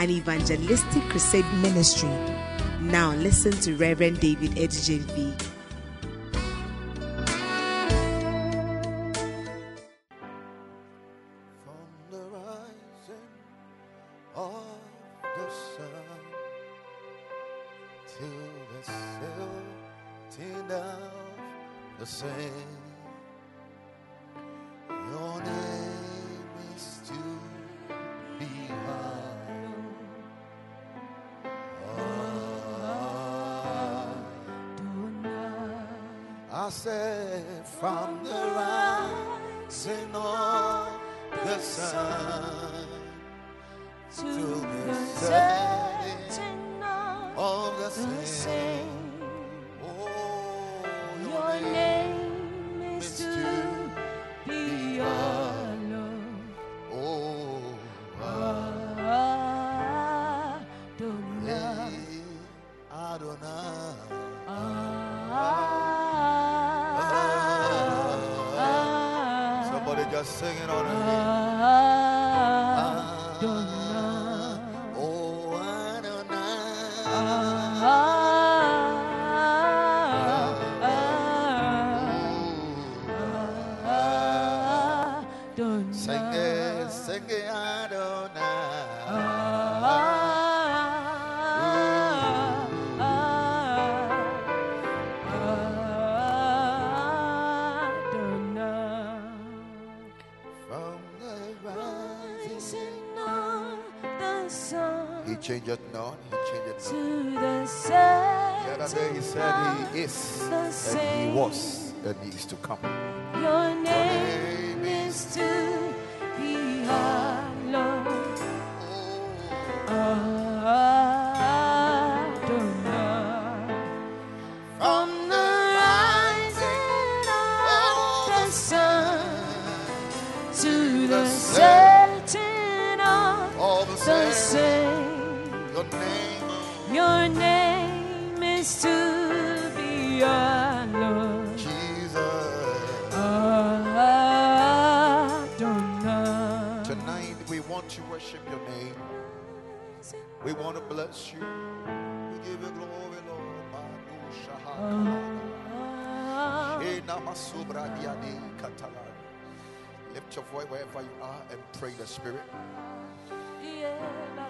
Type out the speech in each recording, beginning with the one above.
an evangelistic crusade ministry. Now listen to Reverend David Edijenvi. And pray the Spirit.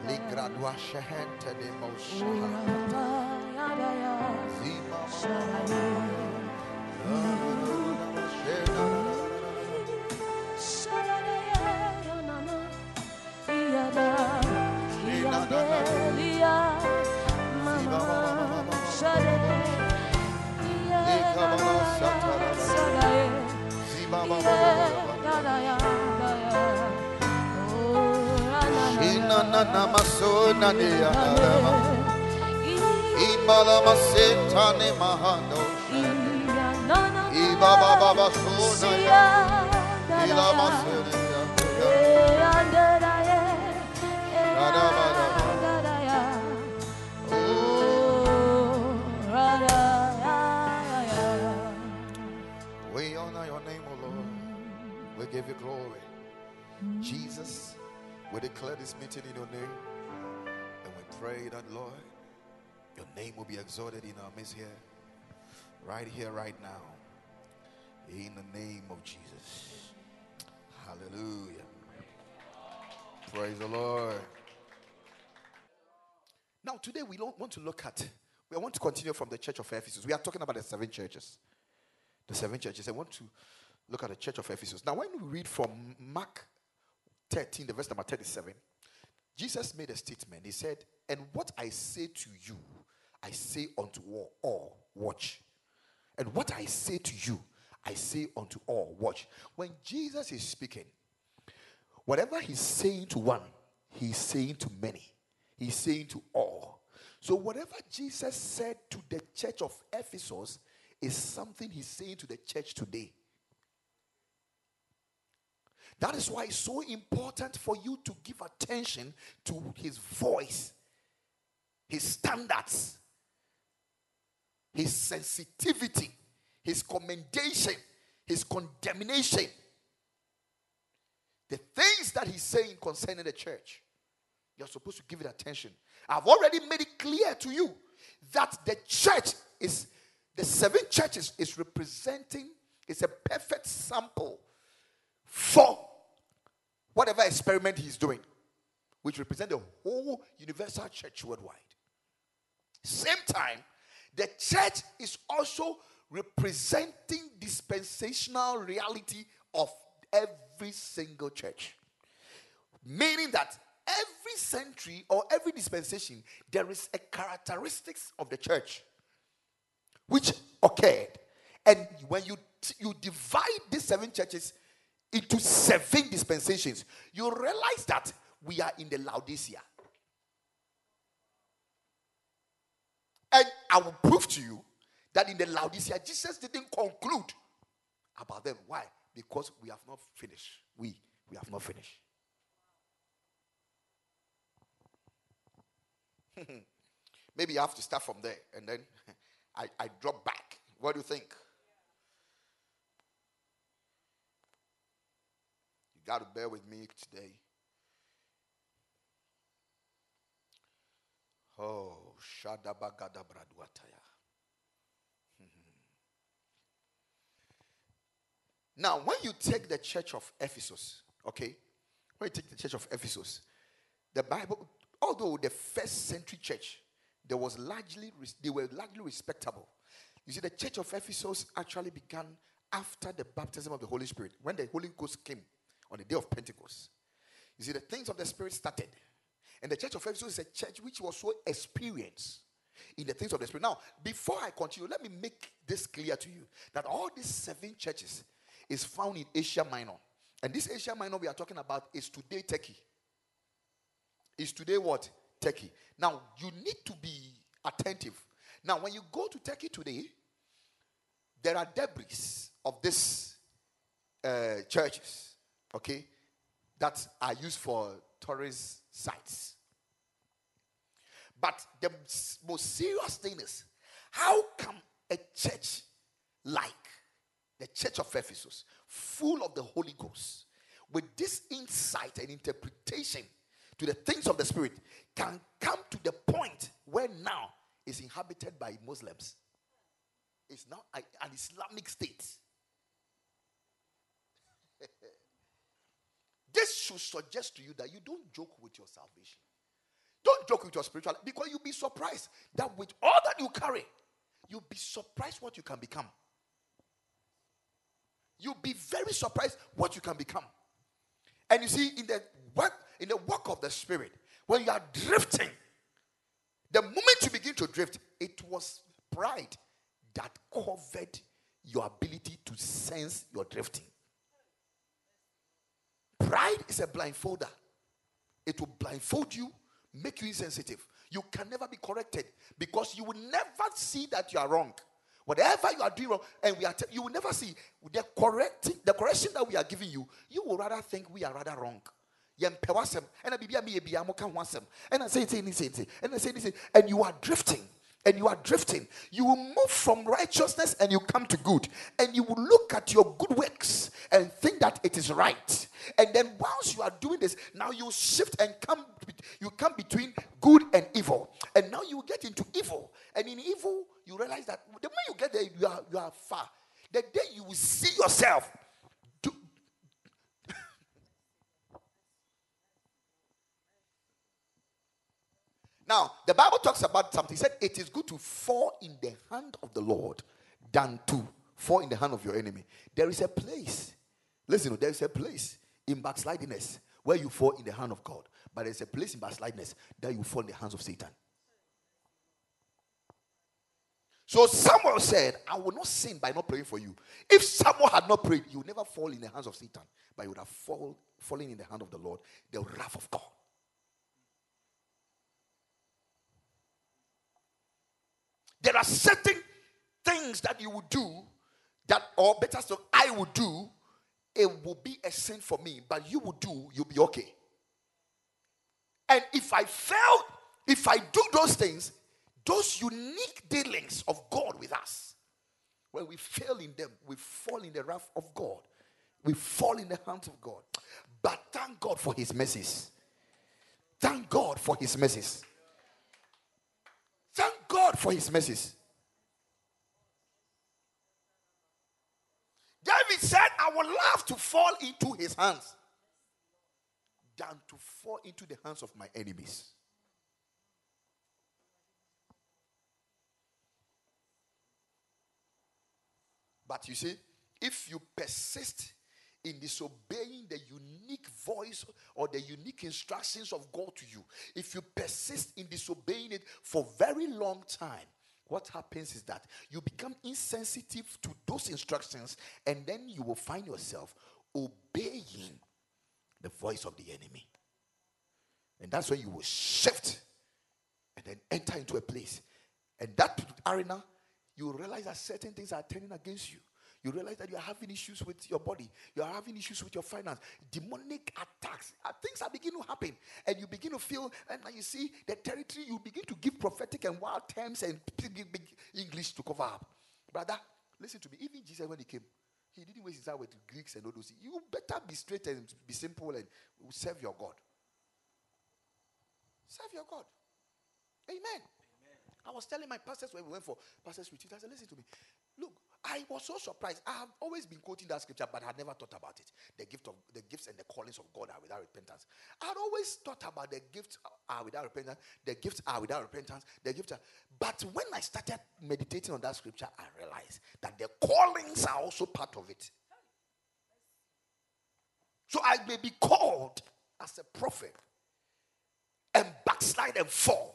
Ligradwa We honor your name, O Lord. We give you glory. Jesus, we declare this meeting in your name. Pray that, Lord, your name will be exalted in our midst here, right here, right now. In the name of Jesus. Hallelujah. Praise the Lord. Now, today we don't want to look at, we want to continue from the church of Ephesus. We are talking about the seven churches. The seven churches. I want to look at the church of Ephesus. Now, when we read from Mark 13, the verse number 37, Jesus made a statement. He said, And what I say to you, I say unto all, all watch. And what I say to you, I say unto all, watch. When Jesus is speaking, whatever he's saying to one, he's saying to many. He's saying to all. So, whatever Jesus said to the church of Ephesus is something he's saying to the church today. That is why it's so important for you to give attention to his voice, his standards, his sensitivity, his commendation, his condemnation. The things that he's saying concerning the church, you're supposed to give it attention. I've already made it clear to you that the church is, the seven churches is representing, is a perfect sample for whatever experiment he's doing, which represent the whole universal church worldwide. Same time, the church is also representing dispensational reality of every single church. Meaning that every century or every dispensation, there is a characteristics of the church which occurred. And when you you divide these seven churches into seven dispensations, you realize that we are in the Laodicea. And I will prove to you that in the Laodicea, Jesus didn't conclude about them. Why? Because we have not finished. We we have not finished. Maybe I have to start from there and then I, I drop back. What do you think? You got to bear with me today. Oh, Shadabagada Bradwataya. Hmm. Now, when you take the church of Ephesus, okay, when you take the church of Ephesus, the Bible, although the first century church, there was largely they were largely respectable. You see, the church of Ephesus actually began after the baptism of the Holy Spirit, when the Holy Ghost came on the day of Pentecost. You see, the things of the Spirit started. And the church of Ephesus is a church which was so experienced in the things of the Spirit. Now, before I continue, let me make this clear to you that all these seven churches is found in Asia Minor. And this Asia Minor we are talking about is today Turkey. Is today what? Turkey. Now, you need to be attentive. Now, when you go to Turkey today, there are debris of these uh, churches, okay, that are used for tourist sites. But the most serious thing is how come a church like the church of Ephesus, full of the Holy Ghost, with this insight and interpretation to the things of the Spirit, can come to the point where now is inhabited by Muslims. It's now an Islamic state. This should suggest to you that you don't joke with your salvation. Don't joke with your spiritual because you'll be surprised that with all that you carry, you'll be surprised what you can become you'll be very surprised what you can become. And you see, in the work, in the work of the spirit, when you are drifting, the moment you begin to drift, it was pride that covered your ability to sense your drifting. Pride is a blindfolder. It will blindfold you, make you insensitive. You can never be corrected because you will never see that you are wrong. Whatever you are doing wrong, and we are, te- you will never see the correcting, the correction that we are giving you. You will rather think we are rather wrong. And I say and I say this, and you are drifting and you are drifting, you will move from righteousness and you come to good. And you will look at your good works and think that it is right. And then once you are doing this, now you shift and come you come between good and evil. And now you get into evil. And in evil, you realize that the moment you get there, you are you are far. The day you will see yourself Now, the Bible talks about something. It said, It is good to fall in the hand of the Lord than to fall in the hand of your enemy. There is a place, listen, there is a place in backslidiness where you fall in the hand of God, but there's a place in backslidiness that you fall in the hands of Satan. So Samuel said, I will not sin by not praying for you. If Samuel had not prayed, you would never fall in the hands of Satan, but you would have fall, fallen in the hand of the Lord, the wrath of God. There are certain things that you will do that, or better still, I will do. It will be a sin for me, but you will do, you'll be okay. And if I fail, if I do those things, those unique dealings of God with us, when we fail in them, we fall in the wrath of God. We fall in the hands of God. But thank God for his mercies. Thank God for his mercies. For his mercies. David said, I would love to fall into his hands than to fall into the hands of my enemies. But you see, if you persist in disobeying the unique voice or the unique instructions of God to you, if you persist in disobeying it for very long time, what happens is that you become insensitive to those instructions and then you will find yourself obeying the voice of the enemy. And that's when you will shift and then enter into a place. And that arena, you realize that certain things are turning against you. You realize that you are having issues with your body. You are having issues with your finance. Demonic attacks. Uh, things are beginning to happen. And you begin to feel, and you see the territory, you begin to give prophetic and wild terms and English to cover up. Brother, listen to me. Even Jesus, when he came, he didn't waste his time with Greeks and all those. You better be straight and be simple and serve your God. Serve your God. Amen. Amen. I was telling my pastors when we went for pastors retreat, I said, listen to me. I was so surprised. I have always been quoting that scripture, but I had never thought about it. The gift of the gifts and the callings of God are without repentance. I had always thought about the gifts are without repentance. The gifts are without repentance. The gifts are. But when I started meditating on that scripture, I realized that the callings are also part of it. So I may be called as a prophet and backslide and fall.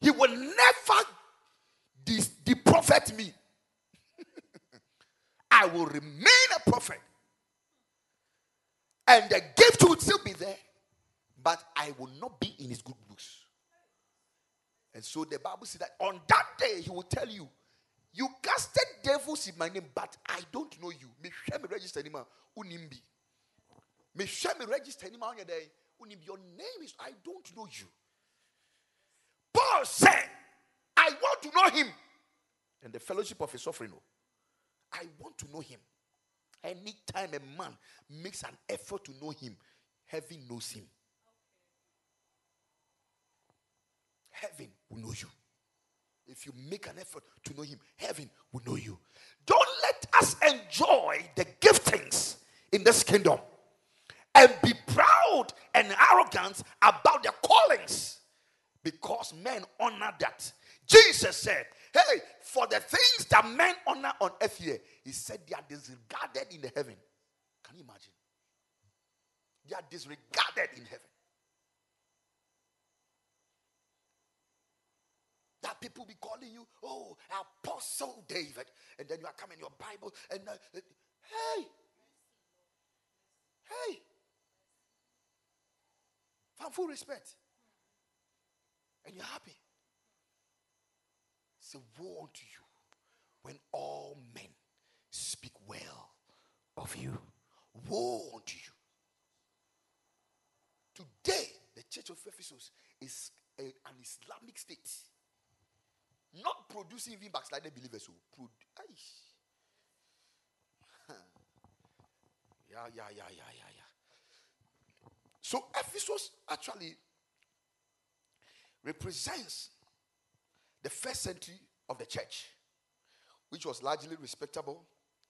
He will never de- me. I will remain a prophet. And the gift will still be there, but I will not be in his good books. And so the Bible says that on that day he will tell you, You casted devils in my name, but I don't know you. Me share me register anymore. Unimbi. Me share me register anymore on your day. Unimbi. Your name is I don't know you. Paul said, I want to know him. And the fellowship of his suffering. Oh. I want to know him. Anytime a man makes an effort to know him, heaven knows him. Heaven will know you. If you make an effort to know him, heaven will know you. Don't let us enjoy the giftings in this kingdom and be proud and arrogant about their callings because men honor that. Jesus said, Hey, for the things that men honor on earth here, he said they are disregarded in the heaven. Can you imagine? They are disregarded in heaven. That people be calling you, oh, Apostle David, and then you are coming your Bible, and uh, uh, hey, hey, from full respect, and you're happy. Say, woe unto you when all men speak well of you. Woe unto you. Today, the church of Ephesus is a, an Islamic state. Not producing even backslided believers who produ- yeah, yeah, yeah, yeah, yeah, yeah. So Ephesus actually represents the first century of the church, which was largely respectable,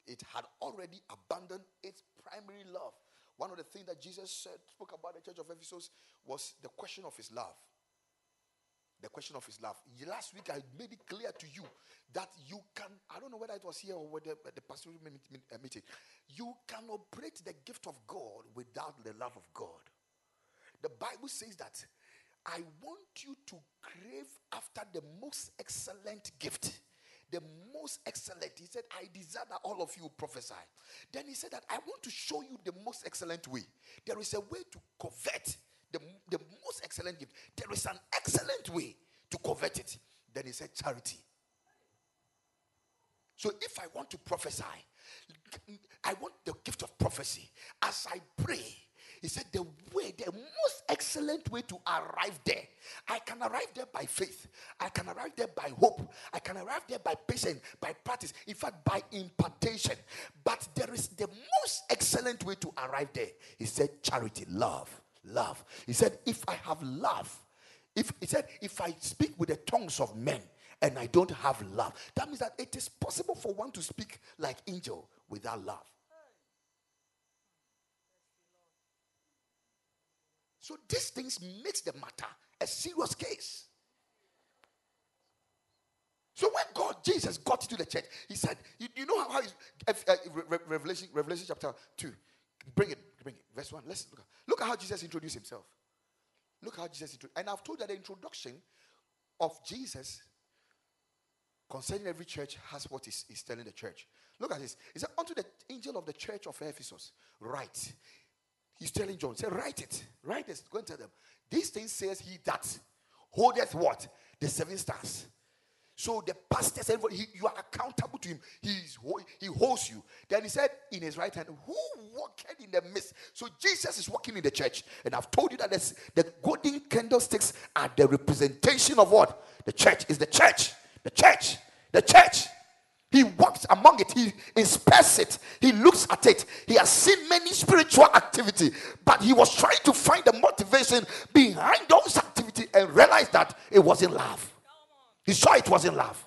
it had already abandoned its primary love. One of the things that Jesus said, spoke about the church of Ephesus was the question of his love. The question of his love. Last week, I made it clear to you that you can, I don't know whether it was here or whether the pastoral uh, meeting, you can operate the gift of God without the love of God. The Bible says that I want you to crave after the most excellent gift. The most excellent. He said, I desire that all of you prophesy. Then he said that I want to show you the most excellent way. There is a way to covet the, the most excellent gift. There is an excellent way to covet it. Then he said, charity. So if I want to prophesy, I want the gift of prophecy. As I pray, he said the way, the most excellent way to arrive there. I can arrive there by faith. I can arrive there by hope. I can arrive there by patience, by practice. In fact, by impartation. But there is the most excellent way to arrive there. He said charity, love, love. He said if I have love, if he said if I speak with the tongues of men and I don't have love, that means that it is possible for one to speak like angel without love. So these things makes the matter a serious case. So when God, Jesus, got into the church, he said, you, you know how, how uh, Revelation, Revelation chapter 2. Bring it, bring it. Verse 1. Let's look. at, Look at how Jesus introduced himself. Look how Jesus introduced. And I've told that the introduction of Jesus concerning every church has what he's, he's telling the church. Look at this. He said, Unto the angel of the church of Ephesus, write. He's telling John, say, write it. Write this. Go and tell them. This thing says he that holdeth what? The seven stars. So the pastor said, he, You are accountable to him. He's, he holds you. Then he said, In his right hand, Who walked in the midst? So Jesus is walking in the church. And I've told you that the golden candlesticks are the representation of what? The church is the church. The church. The church. He walks among it, he inspects it, he looks at it. He has seen many spiritual activity, but he was trying to find the motivation behind those activity and realized that it wasn't love. He saw it wasn't love.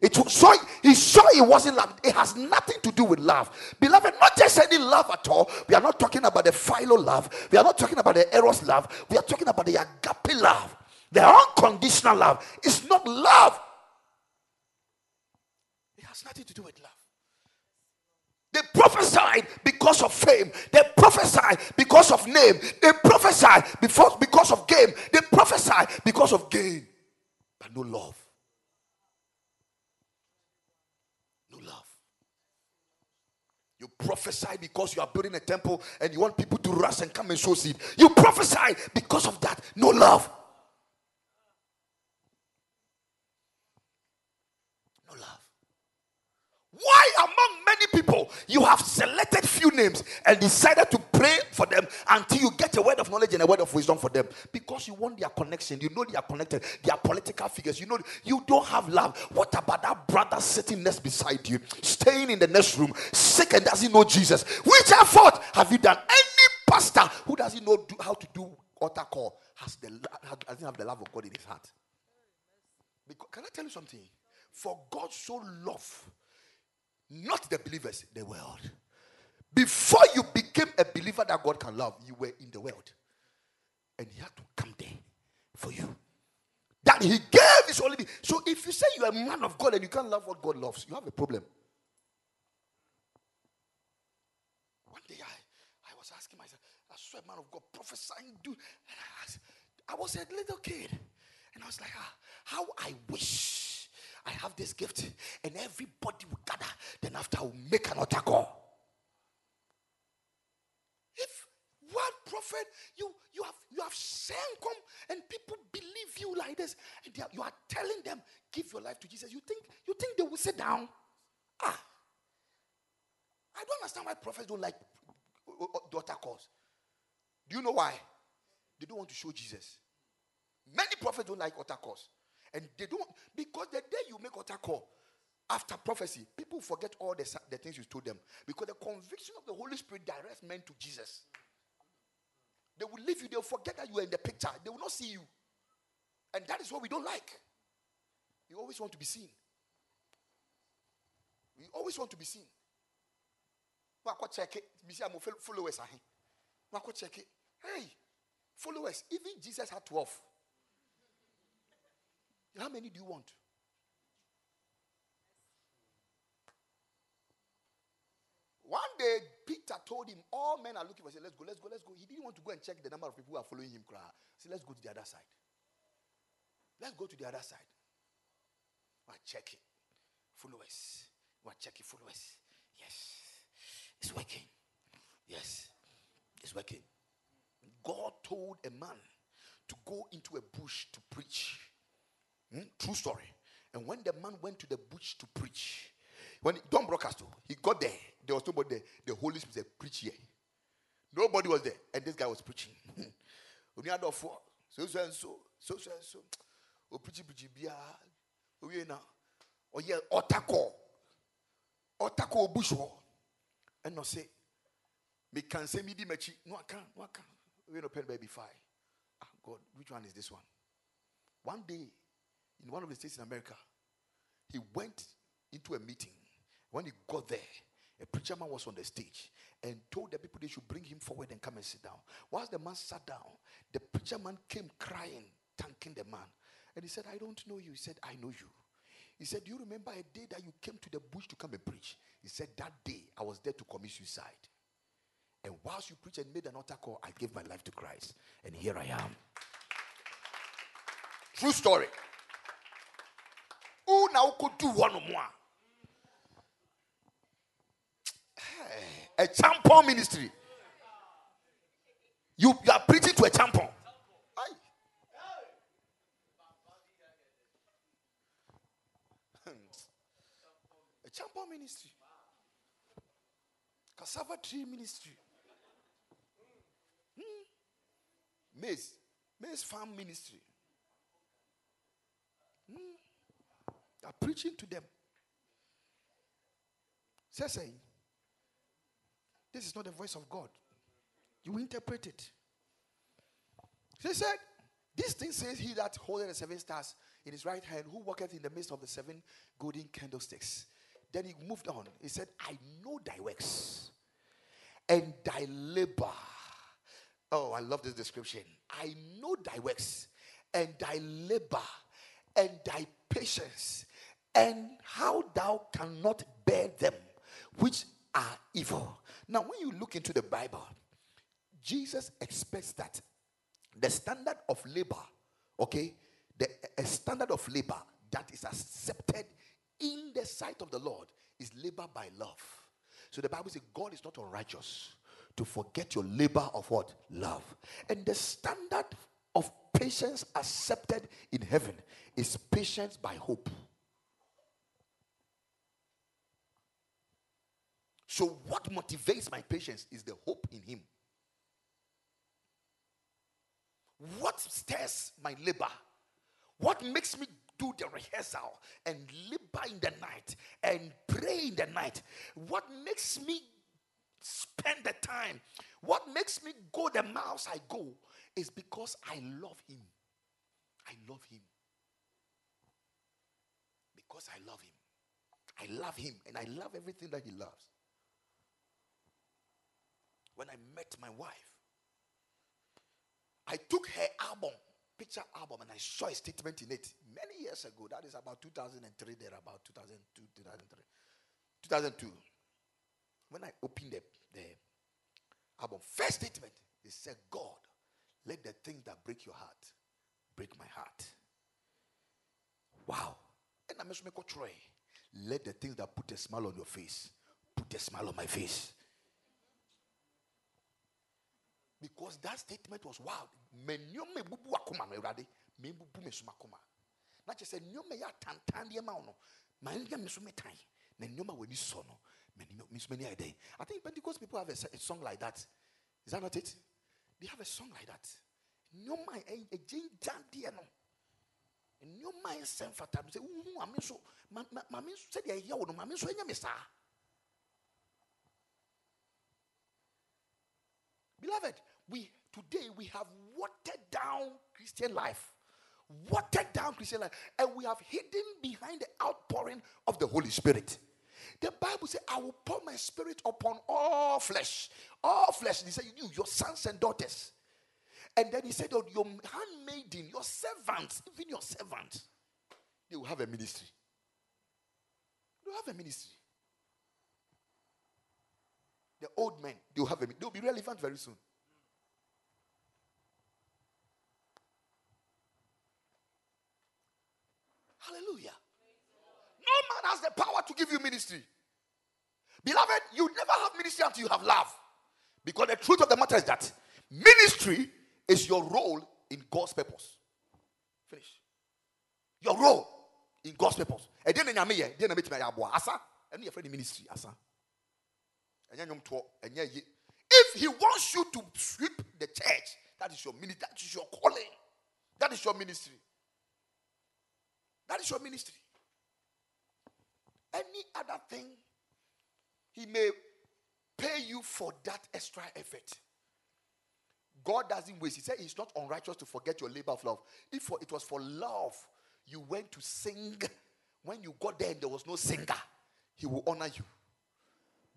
It saw he saw it wasn't love. It has nothing to do with love. Beloved, not just any love at all. We are not talking about the philo love. We are not talking about the eros love. We are talking about the agape love. The unconditional love. It's not love has nothing to do with love. They prophesied because of fame. They prophesied because of name. They prophesied before, because of game. They prophesied because of gain. But no love. No love. You prophesy because you are building a temple and you want people to rush and come and sow seed. You prophesy because of that. No love. Why, among many people, you have selected few names and decided to pray for them until you get a word of knowledge and a word of wisdom for them? Because you want their connection. You know they are connected. They are political figures. You know you don't have love. What about that brother sitting next beside you, staying in the next room, sick and doesn't know Jesus? Which effort have you done? Any pastor who doesn't know do, how to do altar call has the doesn't have the love of God in his heart. Because, can I tell you something? For God so loved not the believers, the world. Before you became a believer that God can love, you were in the world. And He had to come there for you. That He gave His only. So if you say you're a man of God and you can't love what God loves, you have a problem. One day I, I was asking myself, I saw a man of God prophesying, dude. And I, asked, I was a little kid. And I was like, ah, how I wish I have this gift, and everybody will gather. Then after, I will make an altar call. If one prophet, you you have you have sent come and people believe you like this, and are, you are telling them, give your life to Jesus. You think you think they will sit down? Ah, I don't understand why prophets don't like uh, uh, uh, daughter calls. Do you know why? They don't want to show Jesus. Many prophets don't like altar calls. And they don't, because the day you make altar call, after prophecy, people forget all the, the things you told them. Because the conviction of the Holy Spirit directs men to Jesus. They will leave you, they'll forget that you are in the picture. They will not see you. And that is what we don't like. We always want to be seen. We always want to be seen. check it. Followers. check it. Hey, followers. Even Jesus had 12. How many do you want? One day, Peter told him, All men are looking for. Said, Let's go, let's go, let's go. He didn't want to go and check the number of people who are following him. Said, Let's go to the other side. Let's go to the other side. We're checking. Followers. We're checking followers. Yes. It's working. Yes. It's working. God told a man to go into a bush to preach. Hmm? True story. And when the man went to the bush to preach, when Don broadcast, he got there. There was nobody there. The Holy Spirit said, preach here. Nobody was there. And this guy was preaching. Only had four. So so and so. So so and so. O preach preach bia. O ye na. O ye otako. Otako obushwo. And no say. Me can say me di mechi. No I can. No I can. We no pen baby five. Ah God, which one is this one? One day, in one of the states in America, he went into a meeting. When he got there, a preacher man was on the stage and told the people they should bring him forward and come and sit down. Whilst the man sat down, the preacher man came crying, thanking the man. And he said, I don't know you. He said, I know you. He said, Do you remember a day that you came to the bush to come and preach? He said, That day I was there to commit suicide. And whilst you preached and made an altar call, I gave my life to Christ. And here I am. True story. Now could do one or more? A champion ministry. You, you are preaching to a champion. A champion ministry. Cassava tree ministry. Hmm. Maize. Maize farm ministry. Hmm. Are preaching to them. Say, this is not the voice of God. You interpret it. He said, This thing says, He that holdeth the seven stars in his right hand, who walketh in the midst of the seven golden candlesticks. Then he moved on. He said, I know thy works and thy labor. Oh, I love this description. I know thy works and thy labor and thy patience and how thou cannot bear them which are evil. Now, when you look into the Bible, Jesus expects that the standard of labor, okay, the a standard of labor that is accepted in the sight of the Lord is labor by love. So the Bible says God is not unrighteous to forget your labor of what? Love. And the standard of patience accepted in heaven is patience by hope. So, what motivates my patience is the hope in Him. What stirs my labor? What makes me do the rehearsal and labor in the night and pray in the night? What makes me spend the time? What makes me go the miles I go is because I love Him. I love Him. Because I love Him. I love Him and I love everything that He loves. When I met my wife, I took her album, picture album, and I saw a statement in it many years ago. That is about 2003, there, about 2002, 2003. 2002. When I opened the, the album, first statement, it said, God, let the things that break your heart break my heart. Wow. And I'm. Let the things that put a smile on your face put a smile on my face. Because that statement was wild. Me nneɛma ebubu akoma no awurade me ebubu me so akoma. Na kyerɛ sɛ nneɛma yɛ atantan deɛ ma wo no ma nyɛ me so me tan na nneɛma wɔ ani sɔ no me me so many ayɛ I think Pentecost people have a, a song like that. Is that not it? They have a song like that. Nneɛma ɛgye gyan deɛ no. Nneɛma nsɛm fata no sɛ wohu maame nso maame nso sɛdeɛ ɛyɛ wo no maame nso ɛnyɛ me saa. Beloved, we today we have watered down Christian life. Watered down Christian life. And we have hidden behind the outpouring of the Holy Spirit. The Bible says, I will pour my spirit upon all flesh. All flesh. He said, You, your sons and daughters. And then he said, oh, Your handmaiden, your servants, even your servants, they will have a ministry. They will have a ministry. The old men, they will have a they will be relevant very soon. Hallelujah. No man has the power to give you ministry. Beloved, you never have ministry until you have love. Because the truth of the matter is that ministry is your role in God's purpose. Finish. Your role in God's purpose. And then in Asa, yɛfrɛ no ministry asa if he wants you to sweep the church that is your ministry that is your calling that is your ministry that is your ministry any other thing he may pay you for that extra effort God doesn't waste. He said he's not unrighteous to forget your labor of love. If for, it was for love you went to sing, when you got there and there was no singer, he will honor you.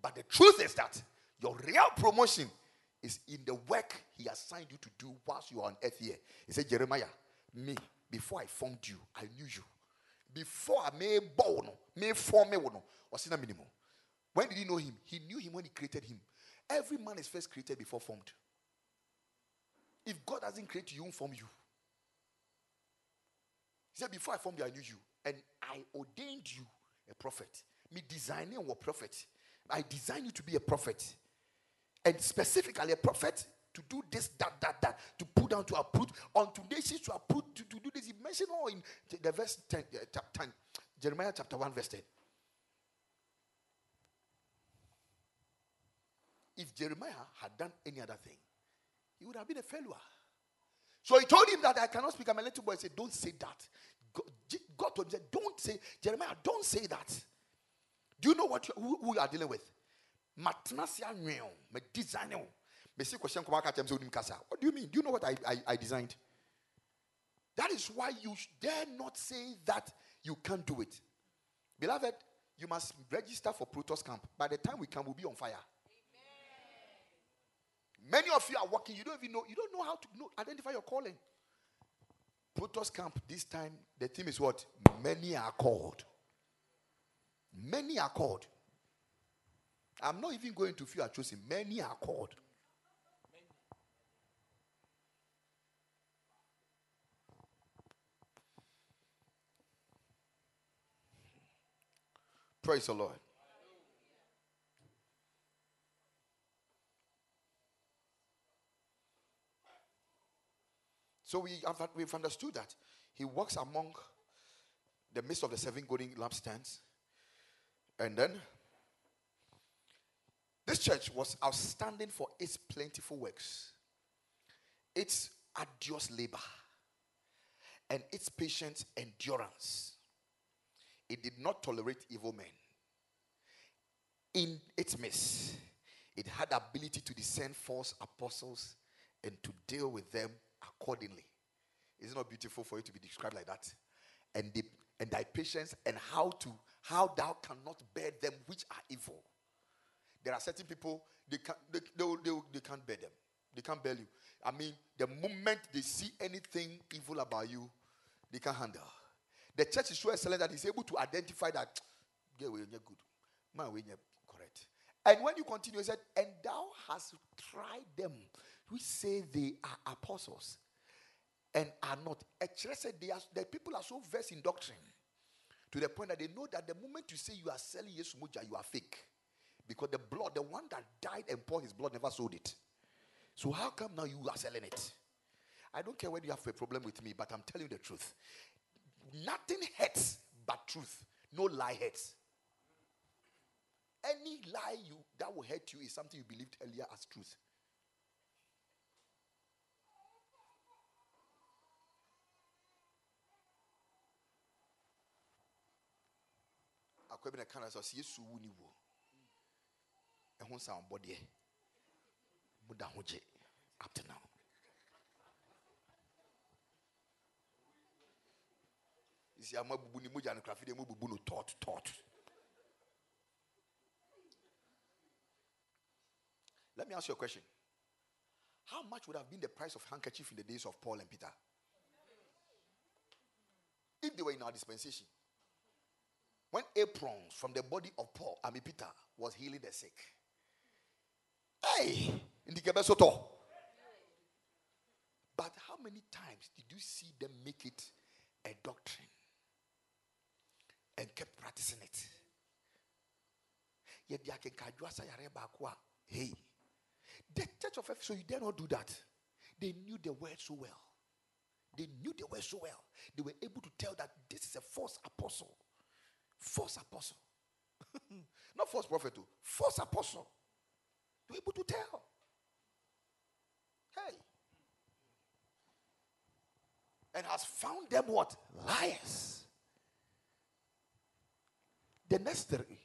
But the truth is that your real promotion is in the work he assigned you to do whilst you are on earth here. He said, Jeremiah, me, before I formed you, I knew you. Before I made born, made form me, was in a minimum. When did he know him? He knew him when he created him. Every man is first created before formed. If God doesn't create you, form you. He said, Before I formed you, I knew you. And I ordained you a prophet. Me designing a prophet. I designed you to be a prophet. And specifically a prophet to do this, that, that, that, to put down, to uproot, unto nations to uproot, to, to do this. He mentioned all in the- verse 10, uh, chap- 10, Jeremiah chapter 1, verse 10. If Jeremiah had done any other thing, he would have been a failure. So he told him that I cannot speak. I'm a little boy. He said, Don't say that. God, told him, said, Don't say, Jeremiah, don't say that. Do you know what you, who, who you are dealing with? Matnasia nweon, me design Question. What do you mean? Do you know what I, I, I designed? That is why you dare not say that you can't do it. Beloved, you must register for Protos Camp. By the time we come, we'll be on fire. Many of you are working, you don't even know, you don't know how to know, identify your calling. Protos Camp, this time, the theme is what? Many are called. Many are called. I'm not even going to few are chosen. Many are called. Praise the Lord. So we have, we've understood that he walks among the midst of the seven golden lampstands. And then this church was outstanding for its plentiful works, its arduous labor, and its patient endurance. It did not tolerate evil men. In its midst, it had ability to discern false apostles and to deal with them accordingly. Is it not beautiful for you to be described like that? And the, and thy patience and how to how thou cannot bear them which are evil. There are certain people they can they, they, they, they can't bear them. They can't bear you. I mean, the moment they see anything evil about you, they can't handle. The church is so excellent that it's able to identify that "Girl, we are good. Man, we. And when you continue, he said, And thou hast tried them which say they are apostles and are not. Actually, said they are, the people are so versed in doctrine to the point that they know that the moment you say you are selling Yesu Muja, you are fake. Because the blood, the one that died and poured his blood, never sold it. So how come now you are selling it? I don't care whether you have a problem with me, but I'm telling you the truth. Nothing hurts but truth. No lie hurts. Any lie you that will hurt you is something you believed earlier as truth. akwa bi na ɛka no sɛ ɔsɛ yesu wu ne wuo ɛho nsa bɔdeɛ moda ho gye up to now. Isi ama bubu ne mogya no krafe deɛ mobubu no tɔt tɔt let me ask you a question how much would have been the price of handkerchief in the days of paul and peter if they were in our dispensation when aprons from the body of Paul, I mean Peter, was healing the sick. Hey, in the Kebesoto. But how many times did you see them make it a doctrine and kept practicing it? Yet Hey, the church of Ephesus, you dare not do that. They knew the word so well. They knew the word so well. They were able to tell that this is a false apostle false apostle. Not false prophet, too. False apostle. To be able to tell. Hey. And has found them what? Liars. The next three.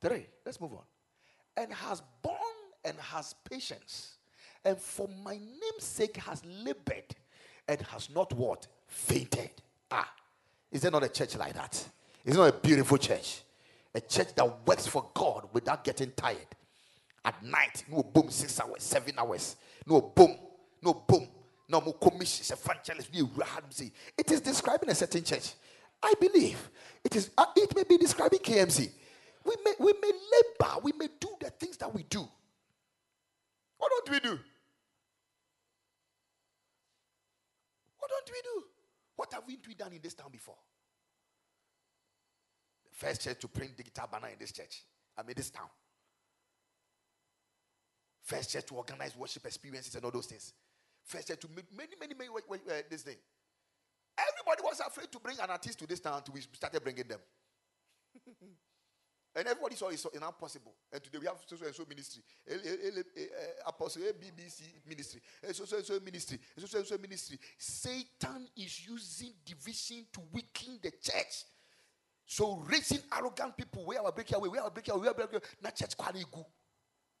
Three. Let's move on. And has borne and has patience. And for my name's sake has labored and has not what? Fainted. Ah. Is there not a church like that? Is it not a beautiful church? A church that works for God without getting tired. At night, no boom, six hours, seven hours. No boom, no boom. No more commissions, evangelist. It is describing a certain church. I believe it is. Uh, it may be describing KMC. We may we may labor. We may do the things that we do. What don't we do? What don't we do? What have we done in this town before? The first church to print digital banner in this church. I mean this town. First church to organize worship experiences and all those things. First church to make many, many, many, uh, this thing. Everybody was afraid to bring an artist to this town until we started bringing them. and everybody saw it's impossible. And today we have so and so ministry, eh, eh, eh, Apostle BBC ministry, so so so ministry, so so so ministry. Satan is using division to weaken the church. So raising arrogant people, we are breaking away, where are breaking away, where are breaking away, not church quality go.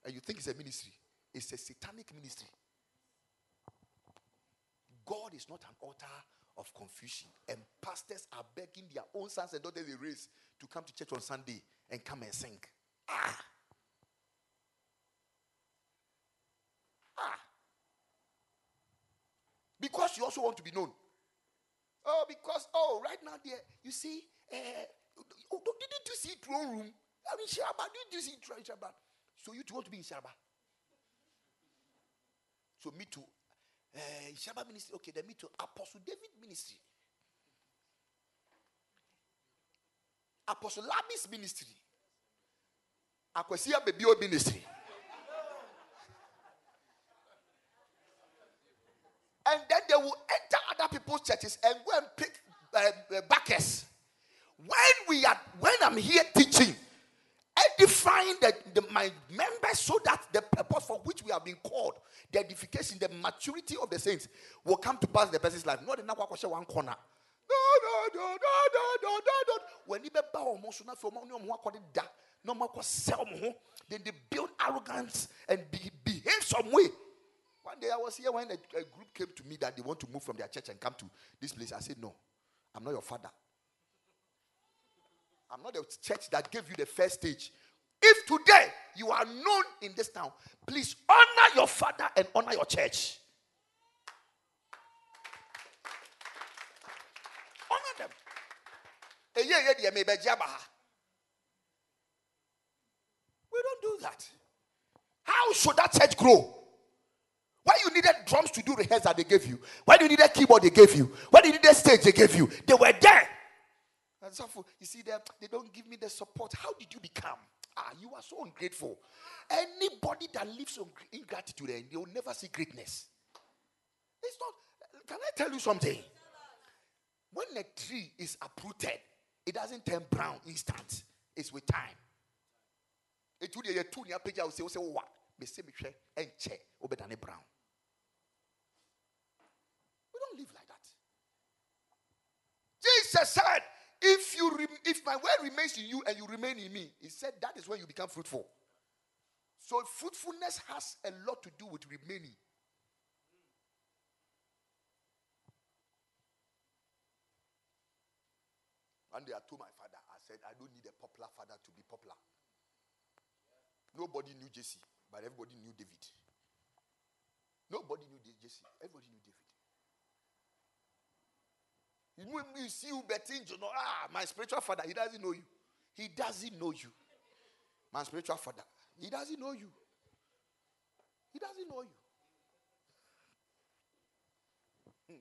And you think it's a ministry. It's a satanic ministry. God is not an altar of confusion. And pastors are begging their own sons and daughters they raise to come to church on Sunday and come and sing. Ah. Ah. Because you also want to be known. Oh, because, oh, right now there, you see, uh, oh, didn't you see throne room? I mean, Shabbat, didn't you see Shabbat? So you want to be in Shabbat. So me too. Uh, Shabbat ministry. Okay, then me too. Apostle David ministry. Apostle Labis ministry. Akwasia Bebio ministry. and then they will enter other people's churches and go and pick uh, uh, backers. When we are, when I'm here teaching, edifying the, the, my members so that the purpose for which we have been called, the edification, the maturity of the saints, will come to pass in the person's life. Not in one corner. No, no, no, no, no, no, no. When you be bow almost not for no da, no more sell then they build arrogance and be, behave some way. One day I was here when a, a group came to me that they want to move from their church and come to this place. I said, No, I'm not your father. I'm not the church that gave you the first stage. If today you are known in this town, please honor your father and honor your church. Honor them. We don't do that. How should that church grow? Why you needed drums to do rehearsal they gave you? Why you needed a keyboard they gave you? Why you needed stage they gave you? They were there. And so, you see them, they don't give me the support. How did you become? Ah, you are so ungrateful. Anybody that lives on ingratitude, they will never see greatness. It's not. Can I tell you something? When a tree is uprooted, it doesn't turn brown instant. It's with time. It will be a two near page. I will say, what? Me say me share and check over than brown. We don't live like that. Jesus said, if you re- if my word remains in you and you remain in me, he said that is when you become fruitful. So fruitfulness has a lot to do with remaining. One day I told my father, I said, I don't need a popular father to be popular. Nobody knew Jesse, but everybody knew David. Nobody knew Jesse, everybody knew David. When you see you betting, you know, ah, my spiritual father, he doesn't know you. He doesn't know you. My spiritual father, he doesn't know you. He doesn't know you. Hmm.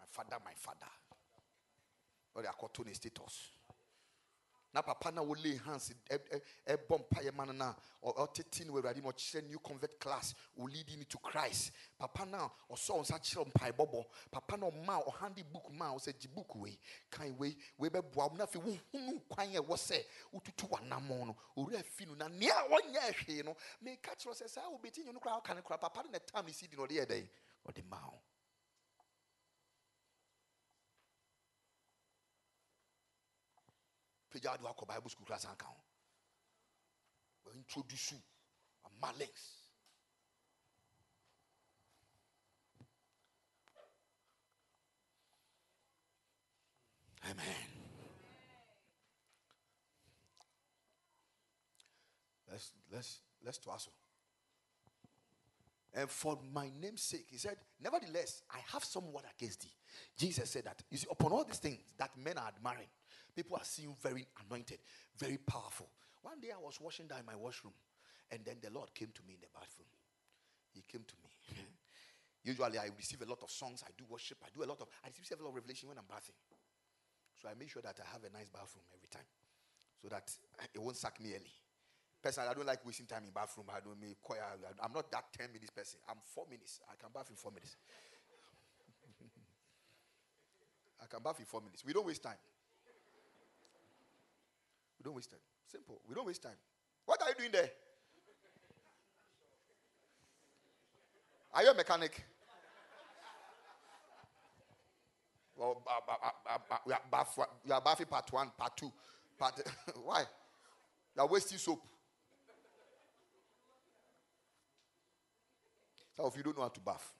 My father, my father. What they are called status. Na papa na lay hands ɛbɔ mpaeɛ ma no no a ɔtete no awurade ma ɔkyerɛ new convert class will lead you to christ. Papa na ɔsɔ wo nsa kyerɛ mpaebɔbɔ papa na ɔma ɔhande book ma wo sɛ gye book wei kan wei wei bɛboa wo na afei wohunu kwan a ɛwɔ sɛ wotutu w'anammɔ no. Owura fi no na nea ɔnyɛ hwee no. Meka kyerɛ sɛ saa wobɛti nyɛ no koraa woka ne papa na tam ne sidi no ɔde yɛ dɛn ɔde ma pagya de wakɔ bible school class anka ho waintroduce ama links amen let's let's let's to us and for my name's sake, he said, Nevertheless, I have somewhat against thee. Jesus said that. You see, upon all these things that men are admiring, People are seeing very anointed, very powerful. One day I was washing down my washroom, and then the Lord came to me in the bathroom. He came to me. Usually I receive a lot of songs, I do worship, I do a lot of I receive a lot of revelation when I'm bathing. So I make sure that I have a nice bathroom every time. So that it won't suck me early. Personally, I don't like wasting time in bathroom. I don't make I'm not that 10 minutes person. I'm four minutes. I can bath in four minutes. I can bath in four minutes. We don't waste time. We don't waste time. Simple. We don't waste time. What are you doing there? Are you a mechanic? Well, we are bathing part one, part two, part. Why? You are wasting soap. Some of you don't know how to bath.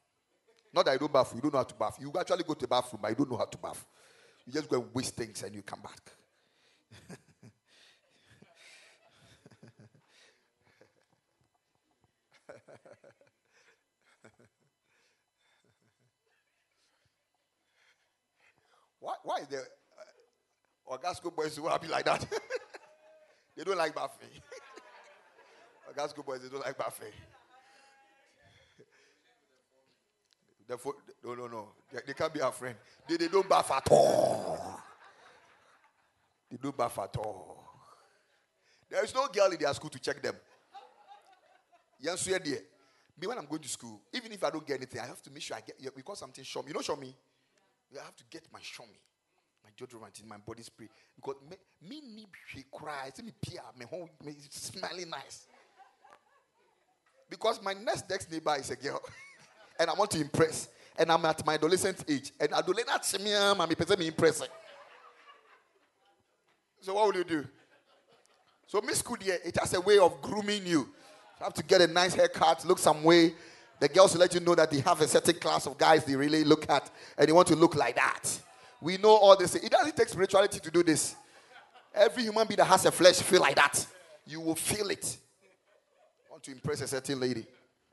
Not that you don't bath, you don't know how to bath. You actually go to the bathroom, but you don't know how to bath. You just go and waste things and you come back. why, why is the uh, Ogasco boys to be like that? they don't like bathing. Ogasco boys, they don't like bathing. Therefore, no, no, no. They, they, can't be our friend. They, they don't bath at all. They don't bath at all. There is no girl in their school to check them. Yes, dear. Me, when I'm going to school, even if I don't get anything, I have to make sure I get because something show me. You know, show me. I have to get my show me, deodorant in my body spray because me me she cry. See me peer, me home, me smiling nice. Because my next next neighbor is a girl, and I want to impress, and I'm at my adolescent age, and adolescent me, ah, mommy, person me impressing. So what will you do? So Miss Kudia, it has a way of grooming you. You have to get a nice haircut, look some way. The girls will let you know that they have a certain class of guys they really look at, and they want to look like that. We know all this. It doesn't take spirituality to do this. Every human being that has a flesh feel like that. You will feel it. Want to impress a certain lady.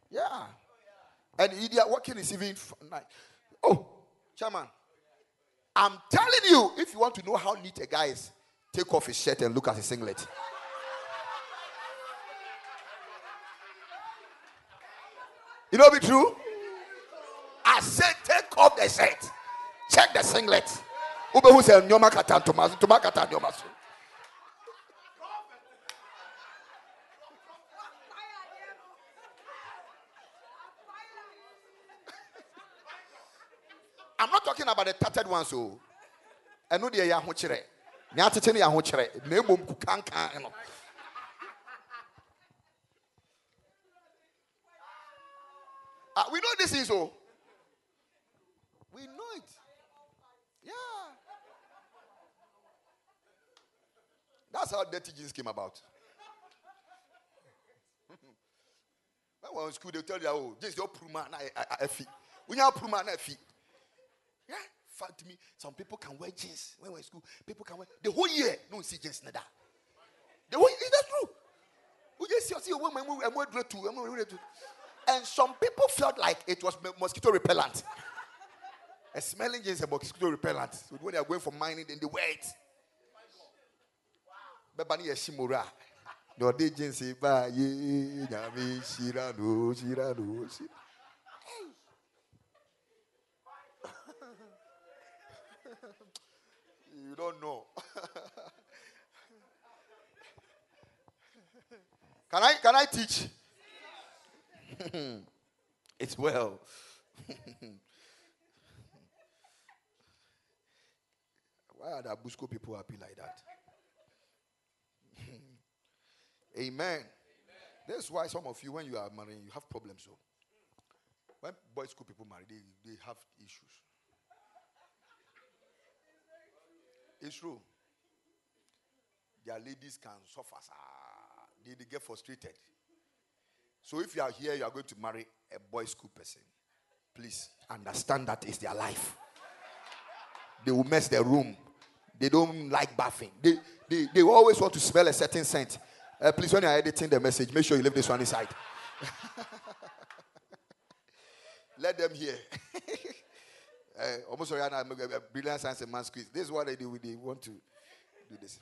Yeah. And are working is even nice. Oh, chairman. I'm telling you, if you want to know how neat a guy is, take off his shirt and look at his singlet. You know be true? I said take off the shirt. Check the singlet. Ube who said nyoma kata Thomas, Thomas kata nyoma so. I'm not talking about the tattered ones, so. I know the yahu chere. Nyatete ne yahu chere. Na emom kukankan no. Uh, we know this is so. We know it. Yeah. That's how dirty jeans came about. when we were in school, they tell you, oh, this is your pruma na efi. When you have pruma na efi. Yeah. Fact me, some people can wear jeans when we're in school. People can wear the whole year. No see jeans nada. The whole is that true? We just see see when we wear to. And some people felt like it was mosquito repellent. A smelling is a mosquito repellent. When they are going for mining, then they wait. Bebani Yeshimura. No, they just say, Ba, ye, Yami, Shirano, Shirano, You don't know. Can I can I teach? it's well. Why are the Abusco people happy like that? Amen. That's why some of you, when you are marrying, you have problems. So, when boys school people marry, they, they have issues. It's true. Their ladies can suffer. They, they get frustrated. So if you are here, you are going to marry a boys school person. Please understand that is their life. They will mess their room. They don't like bathing. They, they, they always want to smell a certain scent. Uh, please, when you are editing the message, make sure you leave this one inside. Let them hear. uh, almost a brilliant science and man's quiz. This is what they do. They want to do this.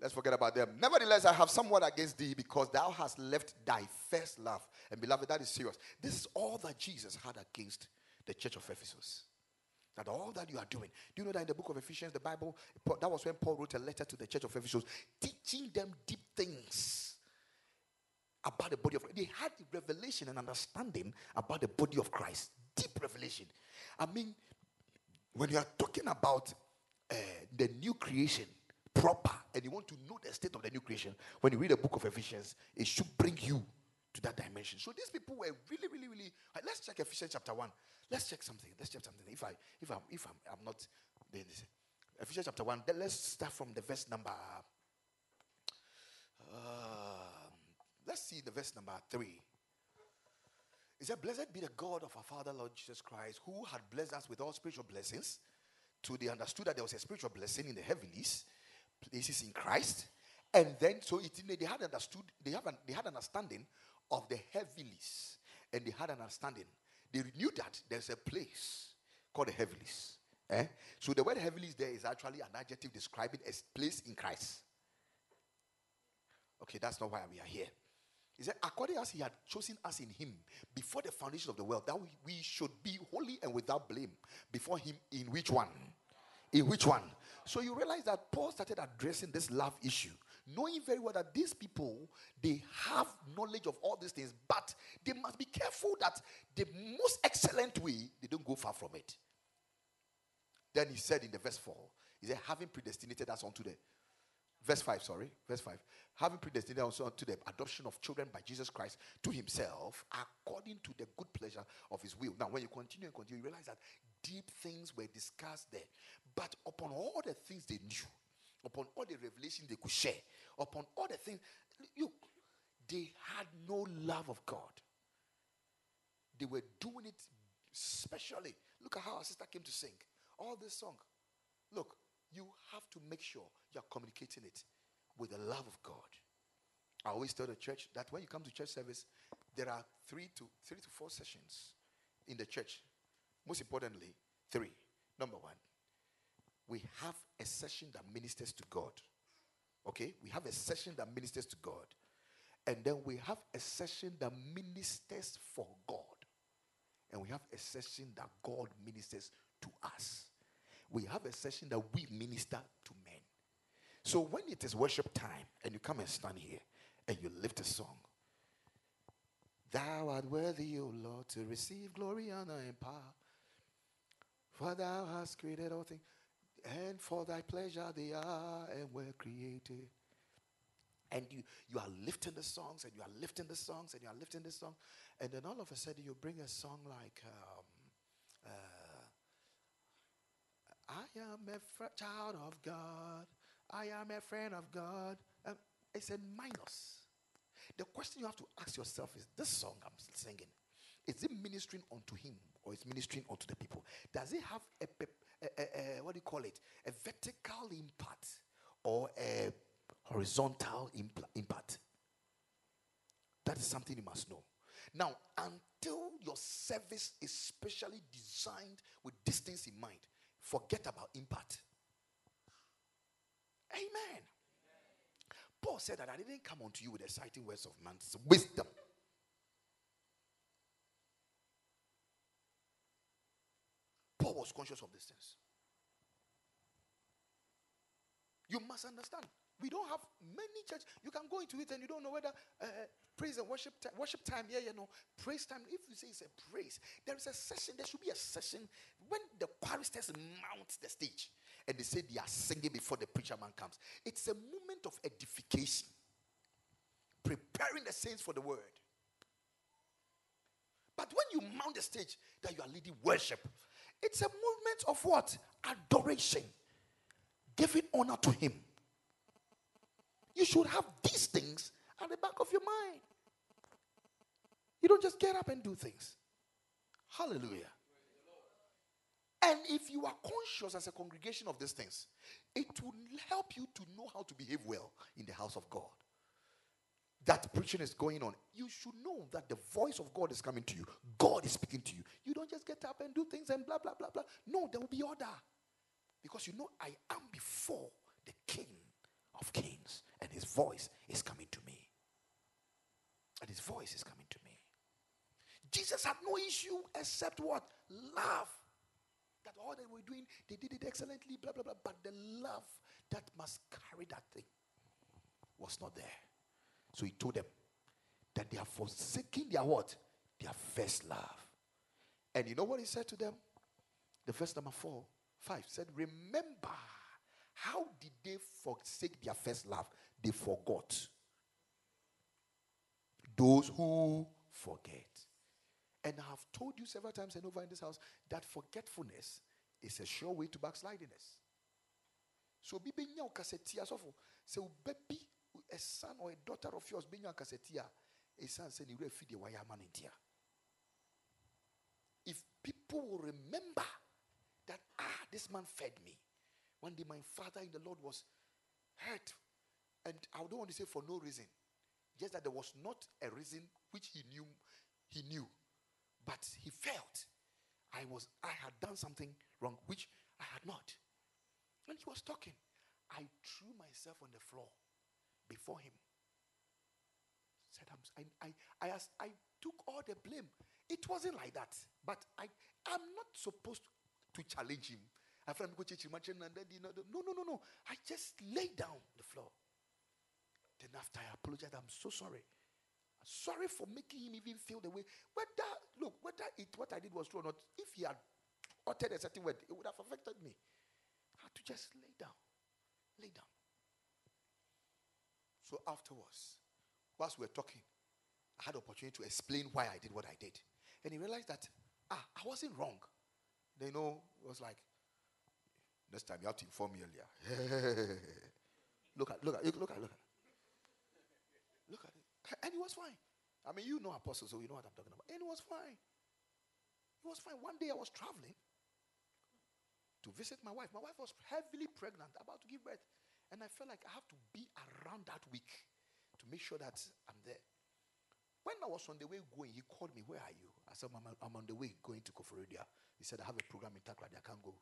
Let's forget about them. Nevertheless, I have somewhat against thee because thou hast left thy first love. And beloved, that is serious. This is all that Jesus had against the church of Ephesus. That all that you are doing. Do you know that in the book of Ephesians, the Bible, that was when Paul wrote a letter to the church of Ephesus, teaching them deep things about the body of They had the revelation and understanding about the body of Christ. Deep revelation. I mean, when you are talking about uh, the new creation proper and you want to know the state of the new creation, when you read the book of Ephesians, it should bring you to that dimension. So these people were really, really, really. uh, let's check Ephesians chapter one. Let's check something. Let's check something. If I, if I'm, if I'm, I'm not this. Ephesians chapter one. Then let's start from the verse number. Um, let's see the verse number three. It said, Blessed be the God of our Father, Lord Jesus Christ, who had blessed us with all spiritual blessings. To they understood that there was a spiritual blessing in the heavenlies, places in Christ. And then, so it, they had understood, they have an, they had understanding of the heavenlies. And they had an understanding. They knew that there's a place called the heavenlies. Eh? So the word heavenlies there is actually an adjective describing a place in Christ. Okay, that's not why we are here. He said, according as he had chosen us in him before the foundation of the world, that we, we should be holy and without blame before him in which one? In which one? So you realize that Paul started addressing this love issue, knowing very well that these people they have knowledge of all these things, but they must be careful that the most excellent way they don't go far from it. Then he said in the verse 4, he said, having predestinated us unto the verse 5, sorry, verse 5. Having predestinated us unto the adoption of children by Jesus Christ to himself, according to the good pleasure of his will. Now, when you continue and continue, you realize that deep things were discussed there. But upon all the things they knew, upon all the revelation they could share, upon all the things, you, they had no love of God. They were doing it specially. Look at how our sister came to sing all this song. Look, you have to make sure you're communicating it with the love of God. I always tell the church that when you come to church service, there are three to three to four sessions in the church. Most importantly, three. Number one, we have a session that ministers to God. Okay? We have a session that ministers to God. And then we have a session that ministers for God. And we have a session that God ministers to us. We have a session that we minister to men. So when it is worship time and you come and stand here and you lift a song, Thou art worthy, O Lord, to receive glory, honor, and power. For thou hast created all things, and for thy pleasure they are and were created. And you, you are lifting the songs, and you are lifting the songs, and you are lifting the song, and then all of a sudden you bring a song like, um, uh, I am a fr- child of God. I am a friend of God. Um, it's a minus. The question you have to ask yourself is this song I'm singing, is it ministering unto him or is ministering unto the people? Does it have a, pep- a- a- what do you call it? A vertical impact or a horizontal impl- impact? That is something you must know. Now, until your service is specially designed with distance in mind, forget about impact. Amen. Paul said that I didn't come unto you with exciting words of man's wisdom. Was conscious of these things. You must understand. We don't have many church. You can go into it and you don't know whether uh, praise and worship time, worship time. Yeah, you know, praise time. If you say it's a praise, there is a session. There should be a session when the choristers mount the stage and they say they are singing before the preacher man comes. It's a moment of edification, preparing the saints for the word. But when you mount the stage that you are leading worship, it's a movement of what? Adoration, giving honor to Him. You should have these things at the back of your mind. You don't just get up and do things. Hallelujah. And if you are conscious as a congregation of these things, it will help you to know how to behave well in the house of God. That preaching is going on. You should know that the voice of God is coming to you. God is speaking to you. You don't just get up and do things and blah, blah, blah, blah. No, there will be order. Because you know, I am before the King of Kings, and his voice is coming to me. And his voice is coming to me. Jesus had no issue except what? Love. That all they were doing, they did it excellently, blah, blah, blah. But the love that must carry that thing was not there. So he told them that they are forsaking their what? Their first love. And you know what he said to them? The verse number four, five said, Remember, how did they forsake their first love? They forgot. Those who forget. And I have told you several times and over in this house that forgetfulness is a sure way to backslidiness. So kasetia sofo. So baby a son or a daughter of yours being kasetia. A son saying you feed the wire man in. If people will remember that ah, this man fed me. One day my father in the Lord was hurt. And I don't want to say for no reason. Just that there was not a reason which he knew he knew. But he felt I was I had done something wrong, which I had not. When he was talking, I threw myself on the floor before him. Said I'm, I, I, I, I took all the blame. It wasn't like that. But I, I'm not supposed to challenge him. No, no, no, no. I just lay down the floor. Then after I apologized, I'm so sorry. Sorry for making him even feel the way. Whether look, whether it what I did was true or not, if he had uttered a certain word, it would have affected me. I had to just lay down. Lay down. So afterwards, whilst we were talking, I had opportunity to explain why I did what I did. And he realized that ah, I wasn't wrong. They know it was like, next time you have to inform me earlier. look at look at look at look at Look at it. And he was fine. I mean, you know apostles, so you know what I'm talking about. And he was fine. He was fine. One day I was traveling to visit my wife. My wife was heavily pregnant, about to give birth. And I felt like I have to be around that week to make sure that I'm there. When I was on the way going, he called me, Where are you? I said, I'm, I'm on the way going to Koforidua. He said, I have a program in Takoradi. I can't go.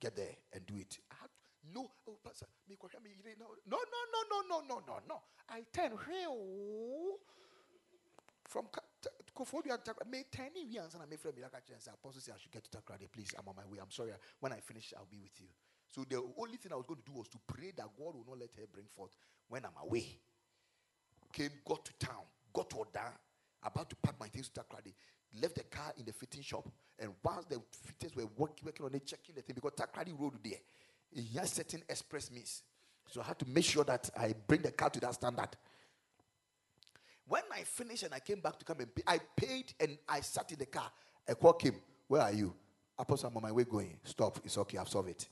Get there and do it. I had to, no, oh, Pastor, me me, no, no, no, no, no, no, no, no. I turn oh. from Koforidua to me ten years and I made friend I said, Apostle said I should get to Takoradi. Please, I'm on my way. I'm sorry. When I finish, I'll be with you. So the only thing I was going to do was to pray that God will not let her bring forth when I'm away. Came, got to town, got to Oda, about to pack my things to Takoradi, left the car in the fitting shop, and whilst the fitters were working, working on it, checking the thing, because Takoradi Road there, he has certain express means. So I had to make sure that I bring the car to that standard. When I finished and I came back to come and pay, I paid and I sat in the car. A call came. Where are you? Apostle, I'm on my way going. Stop. It's okay. I've solved it. Semedu, where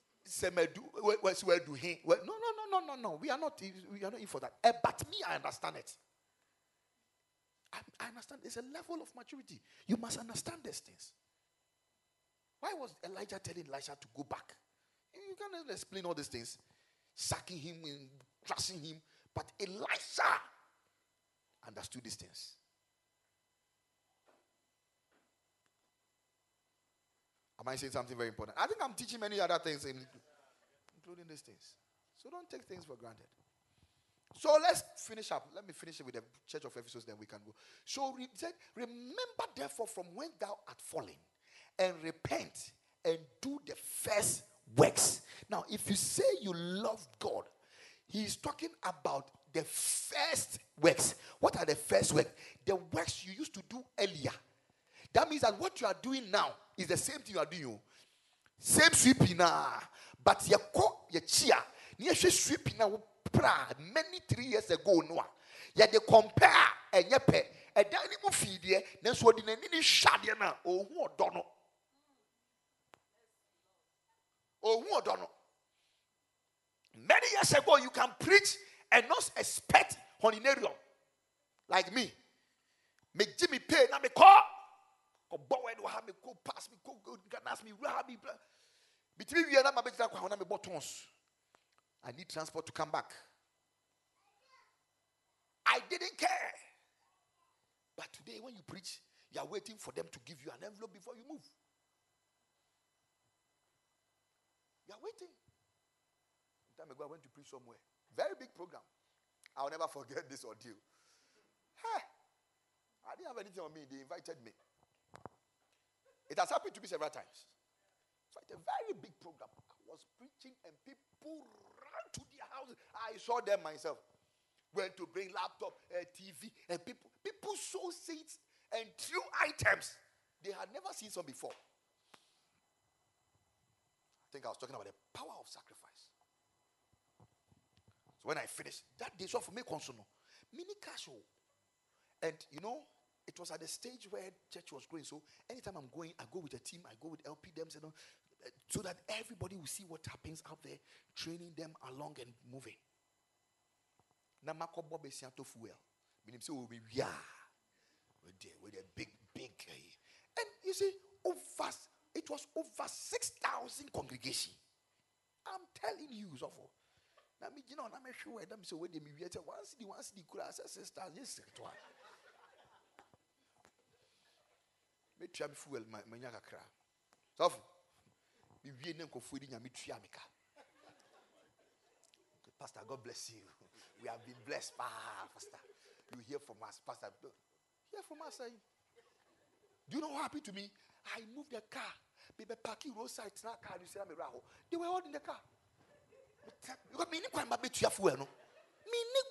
do he? No, no, no, no, no, no. We are not. We are not in for that. Uh, but me, I understand it. I, understand. There's a level of maturity. You must understand these things. Why was Elijah telling Elisha to go back? You can't explain all these things, sacking him and trusting him. But Elisha understood these things. Am I saying something very important? I think I'm teaching many other things, including these things. So don't take things for granted. So let's finish up. Let me finish it with the church of Ephesus, then we can go. So he said, Remember therefore from when thou art fallen, and repent and do the first works. Now, if you say you love God, He's talking about the first works. What are the first works? The works you used to do earlier. That means that what you are doing now is the same thing you are doing. oh. Same sweeping now. But you call your chia. Near sweeping now pra many three years ago. No. Yeah, they compare and ye pay. A dining feed ye, then so didn't any shadiana or who don't know. Or who don't know. Many years ago, you can preach and not expect honinarium like me. Make Jimmy pay, now me call. Bow and have me go pass me, go go, can ask me, where have me. blah. Between you and I'm a bit like me buttons. I need transport to come back. I didn't care. But today, when you preach, you are waiting for them to give you an envelope before you move. You are waiting. Time ago, I went to preach somewhere. Very big program. I'll never forget this ordeal. Hey, I didn't have anything on me. They invited me. It has happened to me several times. So it's a very big program. I was preaching and people ran to their houses. I saw them myself. Went to bring laptop, uh, TV, and people people saw seats and threw items they had never seen some before. I think I was talking about the power of sacrifice. So when I finished, that day, so for me, consuno, mini casual. And you know, it was at the stage where church was growing. So anytime I'm going, I go with a team, I go with LP them, uh, so that everybody will see what happens out there, training them along and moving. Na makobo besia to fuel. Meaning say we yeah. With the with a big, big eh. and you see, over it was over six thousand congregation. I'm telling you, so for na me you know na me sure them so when they me once the once the kura say sisters yes to me tua me fuel ma manya kakra. So for me wie ne nkofo di nya me tua me ka. Pastor god bless you. We have been blessed ah, pastor. You hear from us pastor. Hear from us eh? do you know what happened to me? I moved the car. Baby parking roadside na car you say me raho they were all in the car. Because me ni kwan ba betua fuel no? Me ni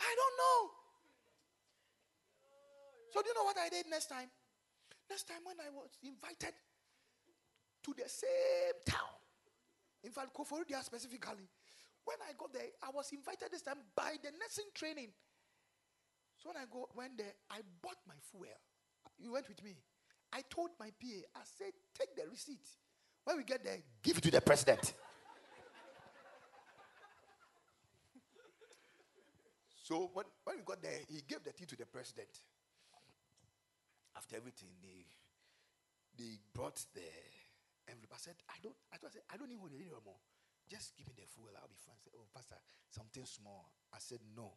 i don't know. So do you know what i did next time next time when i was invited to the same town in fact Koforidua specifically when i got there i was invited this time by the nursing training. So when i go went there i bought my fuel. You went with me. I told my pa i said take the receipt. When we get there give it to the president. So when, when we got there, he gave the tea to the president. After everything, they they brought the envelope. I said, I don't I thought I said, I don't even need it anymore. Just give me the fuel, I'll be fine. I said, Oh, Pastor, something small. I said, No.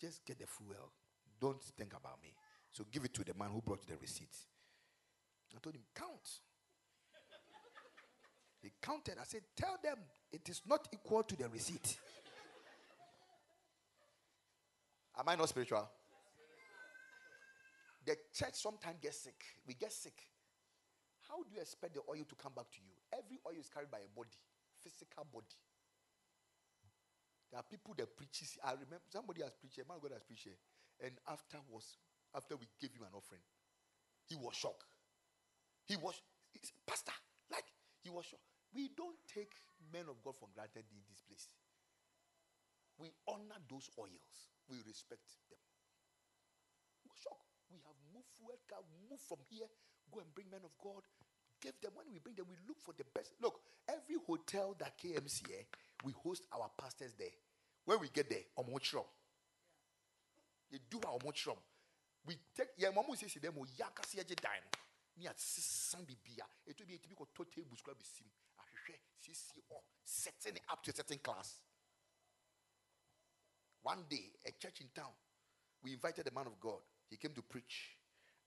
Just get the fuel. Don't think about me. So give it to the man who brought the receipt. I told him, count. he counted. I said, Tell them it is not equal to the receipt. Am I not spiritual? The church sometimes gets sick. We get sick. How do you expect the oil to come back to you? Every oil is carried by a body, physical body. There are people that preaches. I remember somebody has preached, a man God has preached, and after was after we gave him an offering, he was shocked. He was pastor, like he was shocked. We don't take men of God for granted in this place. We honor those oils. We respect them. We have moved can move from here, go and bring men of God. Give them when we bring them, we look for the best. Look, every hotel that KMC here, eh, we host our pastors there. When we get there, omochrom. They do our. We take yeah, mamu say them yaka si eje dan. Ni at sisan bibia. It will be a typical total buskra bisim. Ahwehwe sisi o setting it up to a certain class. One day, a church in town, we invited the man of God. He came to preach.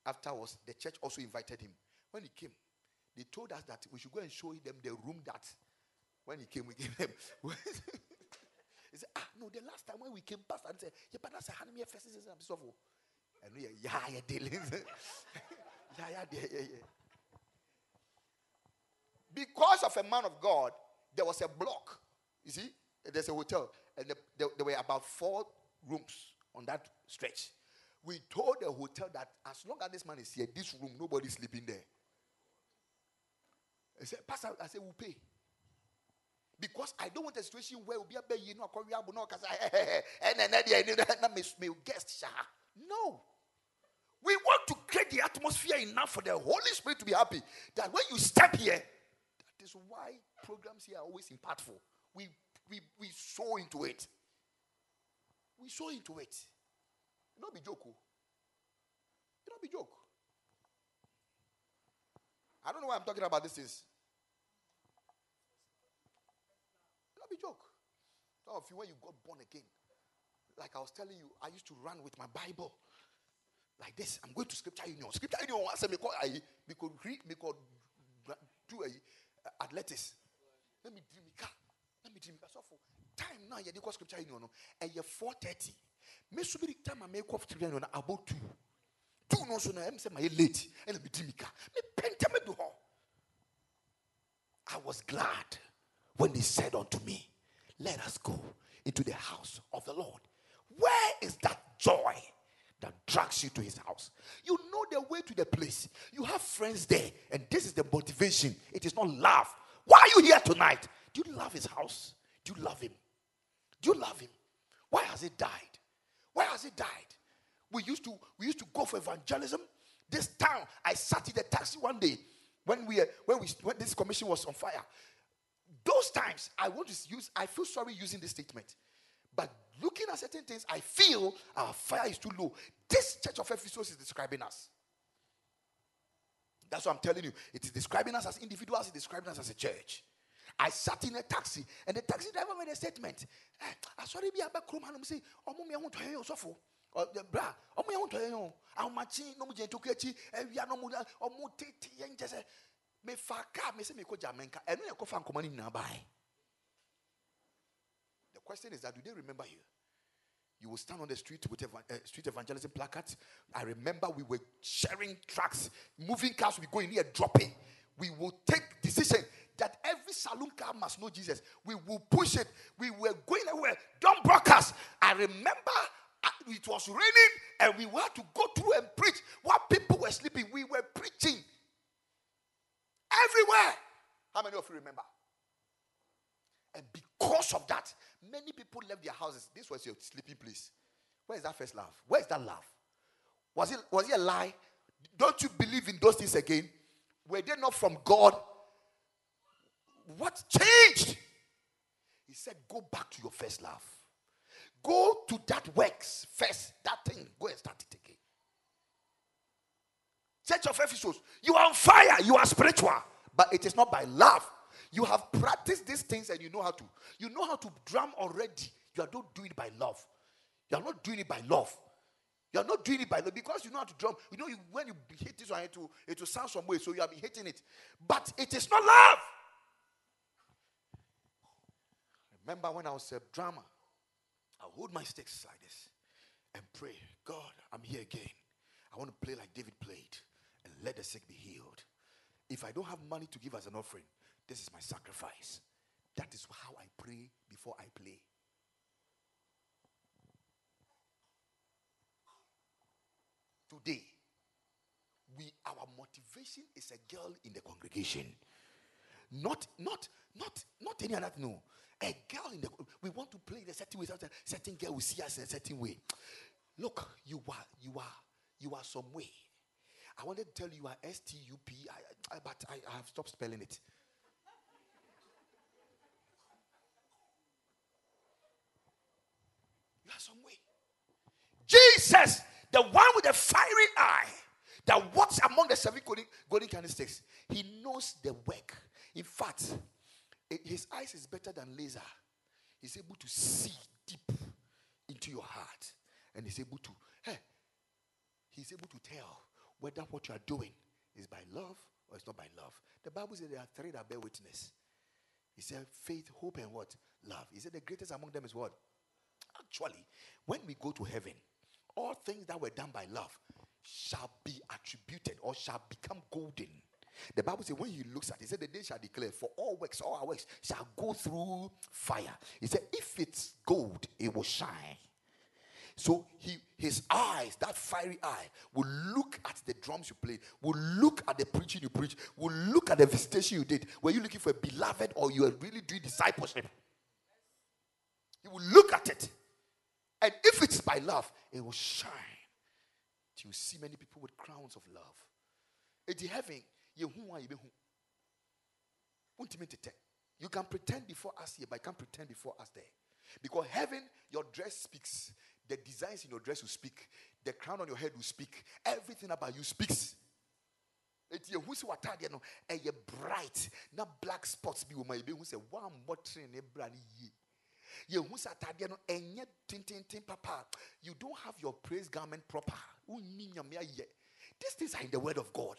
Afterwards, the church also invited him. When he came, they told us that we should go and show them the room that when he came, we gave them. he said, Ah, no, the last time when we came past, I said, Yeah, but that's a hand me a first season. I'm so full. And we are, yeah, yeah, dealing. yeah, yeah, yeah, yeah. Because of a man of God, there was a block. You see, there's a hotel, and the, there, there were about four rooms on that stretch. We told the hotel that as long as this man is here, this room, nobody's sleeping there. I said, Pastor, I said, we'll pay. Because I don't want a situation where we'll be a you know, and eh, eh, eh, then guest. No. We want to create the atmosphere enough for the Holy Spirit to be happy. That when you step here, that is why programs here are always impactful. We we we sow into it. We sow into it. Not be joke. oh. It not be joke. I don't know why I'm talking about this things. Not be joke. Some of you when you got born again, like I was telling you, I used to run with my Bible like this. I'm going to scripture union. Scripture union say me call I could read me do a athletics. Let me dream car. Let me dream car. So for time now you call scripture union and you're 4:30. Time I make up scripture union about 2. 2 no late. I was glad when they said unto me, Let us go into the house of the Lord. Where is that joy that drags you to his house? You know the way to the place. You have friends there, and this is the motivation. It is not love. Why are you here tonight? Do you love his house? Do you love him? Do you love him? Why has he died? Why has he died? We used to we used to go for evangelism. This town, I sat in the taxi one day when we uh, when we when this commission was on fire. Those times I want to use, I feel sorry using this statement. But looking at certain things, I feel our fire is too low. This church of Ephesus is describing us. That's what I'm telling you. It is describing us as individuals, it's describing us as a church. I sat in a taxi, and the taxi driver made a statement. Eh, I saw a back room and say, Oh, mommy, I want to hear you. Or the bra, to hear you. No we are no me faka, me me ko me ko fan. The question is that do they remember you? You will stand on the street with eva- uh, street evangelism placards. I remember we were sharing tracks, moving cars. We go in here dropping. We will take decision that every saloon car must know Jesus. We will push it. We were going everywhere. Don't broadcast. I remember uh, it was raining and we had to go through and preach while people were sleeping. We were preaching everywhere. How many of you remember? And because of that, many people left their houses. This was your sleeping place. Where is that first love? Where is that love? Was it was it a lie? Don't you believe in those things again? Were they not from God? What changed? He said, Go back to your first love. Go to that works first. That thing. Go and start it again. Church of Ephesus, you are on fire. You are spiritual, but it is not by love. You have practiced these things and you know how to. You know how to drum already. You are not doing it by love. You are not doing it by love. You are not doing it by love because you know how to drum. You know you, when you hit this one, it will, it will sound some way, so you have been hitting it. But it is not love. Remember when I was a drummer, I hold my sticks like this and pray, God, I'm here again. I want to play like David played and let the sick be healed. If I don't have money to give as an offering, this is my sacrifice. That is how I pray before I play. Today, we our motivation is a girl in the congregation. Not not not not any other no. A girl in the we want to play the certain way. Certain girl will see us in a certain way. Look, you are you are you are some way. I wanted to tell you are S T U P, but I, I have stopped spelling it. You are some way. Jesus, the one with the fiery eye that walks among the seven golden, golden candlesticks, he knows the work. In fact, Eh, his eyes is better than laser. He's able to see deep into your heart, and he's able to, hey, he's able to tell whether what you are doing is by love or it's not by love. The Bible says there are three that bear witness. He said faith, hope, and what? Love. He said the greatest among them is what? Actually, when we go to heaven, all things that were done by love shall be attributed or shall become golden. The Bible says, when he looks at it, he said, The day shall declare, for all works, all our works shall go through fire. He said, If it's gold, it will shine. So he, his eyes, that fiery eye, will look at the drums you play, will look at the preaching you preach, will look at the visitation you did. Were you looking for a beloved or you are really doing discipleship? He will look at it. And if it's by love, it will shine. Do You see many people with crowns of love. It's the heaven. You can pretend before us here, but you can't pretend before us there. Because heaven, your dress speaks. The designs in your dress will speak. The crown on your head will speak. Everything about you speaks. Eti ehu si no ɛyɛ bright na black spots bi wɔ mu a ebi hu sɛ one bɔtiri ne bra ne yie yehu sɛ atadeɛ no ɛnyɛ tententen papa you don't have your praise garment proper wonni nyame these things are in the word of God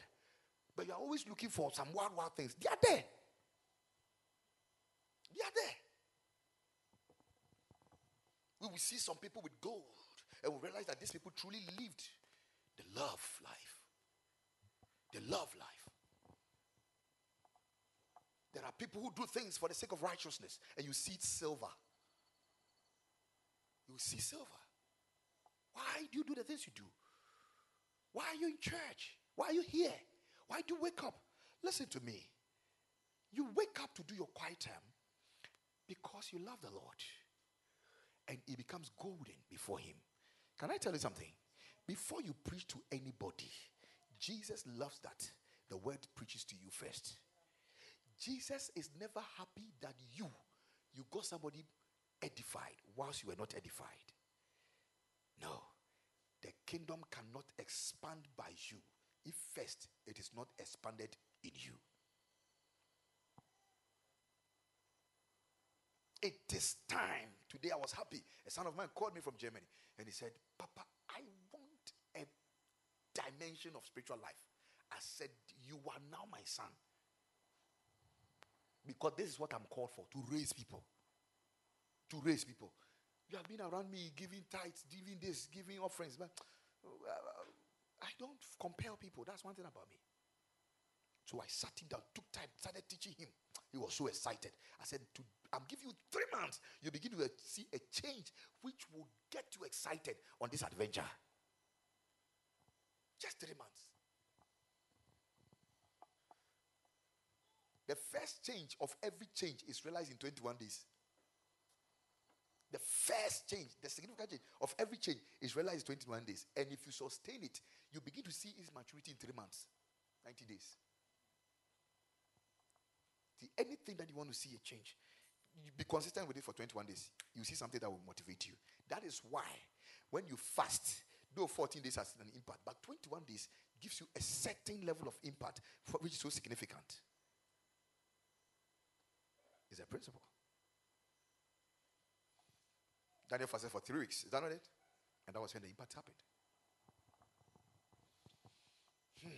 but you are always looking for some wild wild things they are there they are there we will see some people with gold and we realize that these people truly lived the love life. The love life. There are people who do things for the sake of righteousness, and you see silver. You see silver. Why do you do the things you do? Why are you in church? Why are you here? Why do you wake up? Listen to me. You wake up to do your quiet time because you love the Lord and it becomes golden before Him. Can I tell you something? Before you preach to anybody, Jesus loves that the word preaches to you first. Jesus is never happy that you you got somebody edified whilst you were not edified. No. The kingdom cannot expand by you if first it is not expanded in you. It is time. Today I was happy. A son of mine called me from Germany and he said, Papa, I want a dimension of spiritual life. I said, You are now my son. Because this is what I'm called for to raise people. To raise people. You have been around me giving tithes, giving this, giving offerings, but uh, I don't compel people. That's one thing about me. So I sat him down, took time, started teaching him. He was so excited. I said, I'm giving you three months. You begin to see a change which will get you excited on this adventure. Just three months. The first change of every change is realized in 21 days. The first change, the significant change of every change is realized in 21 days. And if you sustain it, you begin to see its maturity in three months, 90 days. See, anything that you want to see a change, be consistent with it for 21 days. You see something that will motivate you. That is why when you fast, though 14 days has an impact, but 21 days gives you a certain level of impact which is so significant. It's a principle. Daniel fasted for three weeks. Is that not it? And that was when the impact happened. Hmm.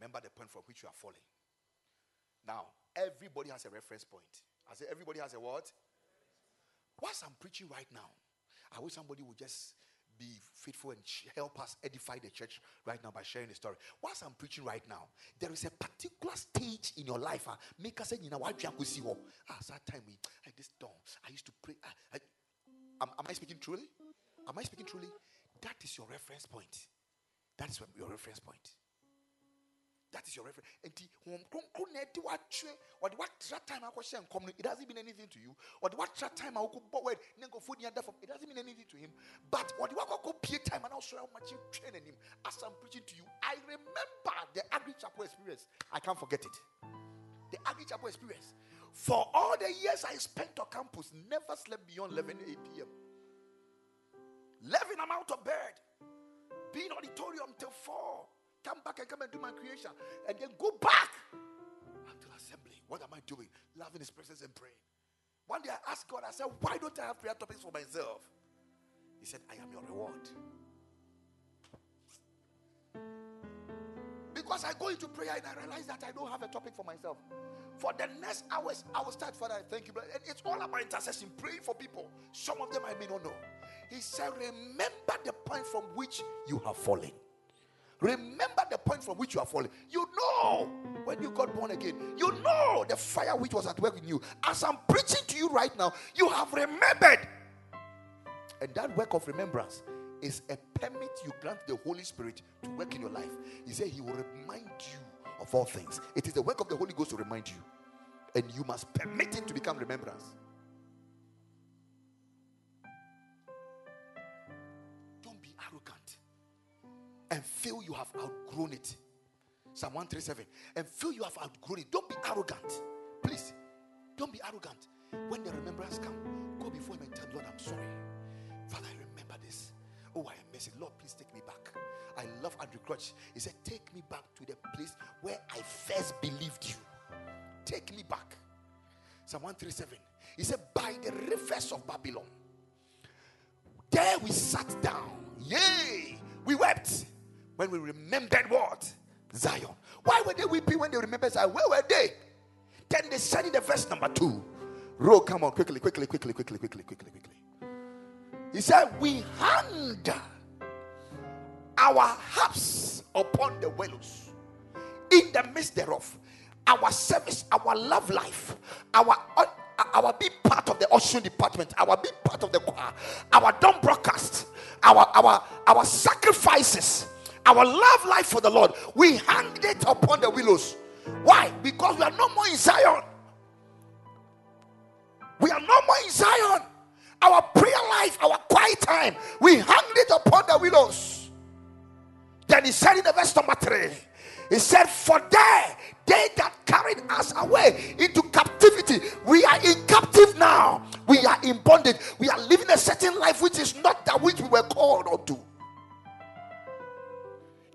Remember the point from which you are falling. Now, everybody has a reference point. I say everybody has a what? Whilst I'm preaching right now, I wish somebody would just be faithful and help us edify the church right now by sharing the story. Whilst I'm preaching right now, there is a particular stage in your life. Uh, make us say, you know, what? Ah, that time we at this dawn, I used to pray. Ah, I, am, am I speaking truly? Am I speaking truly? That is your reference point. That is your reference point. That is your reference. And the what time I question come, it hasn't mean anything to you. Or the what time I go forward, it doesn't mean anything to him. But what the what go pay time and also how much you training him as I'm preaching to you. I remember the Agri Chapel experience. I can't forget it. The Agri Chapel experience. For all the years I spent on campus, never slept beyond 11 8 p.m. 11, I'm out of bed. Being auditorium till 4 come back and come and do my creation, and then go back until assembly. What am I doing? Loving His presence and praying. One day I asked God, I said, Why don't I have prayer topics for myself? He said, I am your reward. Because I go into prayer and I realize that I don't have a topic for myself. For the next hours, I will start, Father, I thank you. And it's all about intercession, praying for people. Some of them I may not know. He said, Remember the point from which you have fallen. Remember the point from which you are falling. You know when you got born again. You know the fire which was at work in you. As I'm preaching to you right now, you have remembered. And that work of remembrance is a permit you grant the Holy Spirit to work in your life. He said he will remind you of all things. It is the work of the Holy Ghost to remind you. And you must permit it to become remembrance. And feel you have outgrown it. Psalm 137. And feel you have outgrown it. Don't be arrogant. Please. Don't be arrogant. When the remembrance come, go before him and tell Lord, I'm sorry. Father, I remember this. Oh, I am messy. Lord, please take me back. I love Andraé Crouch. He said, Take me back to the place where I first believed you. Take me back. Psalm 137. He said, By the rivers of Babylon, there we sat down. Yay! We wept when we remembered what? Zion. Why were they weeping when they remembered Zion? Where were they? Then they said in the verse number two. Row, come on, quickly, quickly, quickly, quickly, quickly, quickly, quickly. He said, We hanged our harps upon the willows in the midst thereof. Our service, our love life, our our big part of the ocean department, our big part of the choir, our dumb broadcast, our our our sacrifices, our love life for the Lord, we hanged it upon the willows. Why? Because we are no more in Zion. We are no more in Zion. Our prayer life, our quiet time, we hanged it upon the willows. Then he said in the verse number three, he said, For there they that carried us away into captivity, we are in captive now. We are in bondage. We are living a certain life which is not that which we were called unto.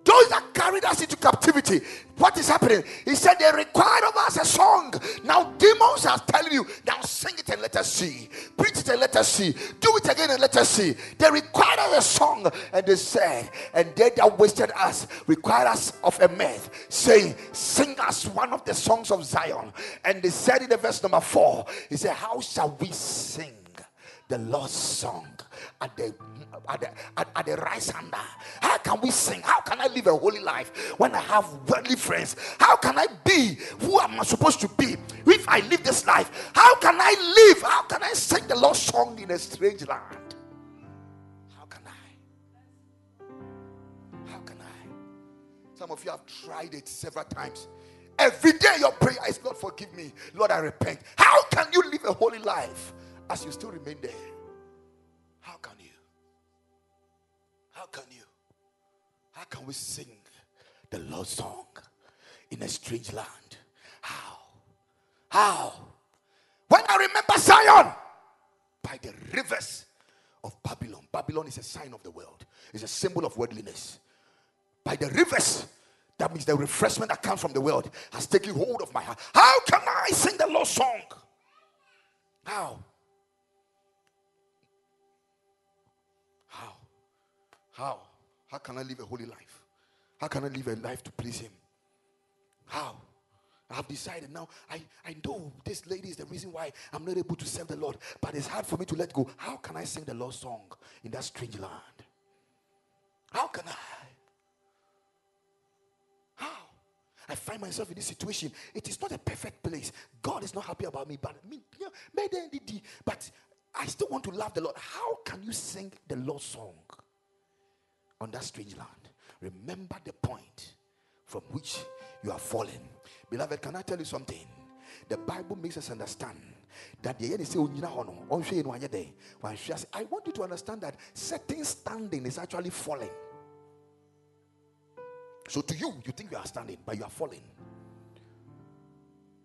Those that carried us into captivity, what is happening? He said they required of us a song. Now demons are telling you, now sing it and let us see. Preach it and let us see. Do it again and let us see. They required us a song, and they said, and they that wasted us required us of a myth, saying, Sing us one of the songs of Zion. And they said in the verse number four, he said, How shall we sing the Lord's song at the at the, at, at the right hander. How can we sing? How can I live a holy life when I have worldly friends? How can I be who am I supposed to be if I live this life? How can I live? How can I sing the Lord's song in a strange land? How can I? How can I? Some of you have tried it several times. Every day your prayer is Lord, forgive me. Lord, I repent. How can you live a holy life as you still remain there? How can you? How can you? How can we sing the Lord's song in a strange land? How? How? When I remember Zion by the rivers of Babylon. Babylon is a sign of the world, it's a symbol of worldliness. By the rivers, that means the refreshment that comes from the world has taken hold of my heart. How can I sing the Lord's song? How? How? How can I live a holy life? How can I live a life to please Him? How? I've decided now. I, I know this lady is the reason why I'm not able to serve the Lord, but it's hard for me to let go. How can I sing the Lord's song in that strange land? How can I? How? I find myself in this situation. It is not a perfect place. God is not happy about me, but me, but I still want to love the Lord. How can you sing the Lord's song on that strange land? Remember the point from which you are fallen. Beloved, can I tell you something? The Bible makes us understand that the say oh, I want you to understand that setting standing is actually falling. So to you, you think you are standing, but you are falling.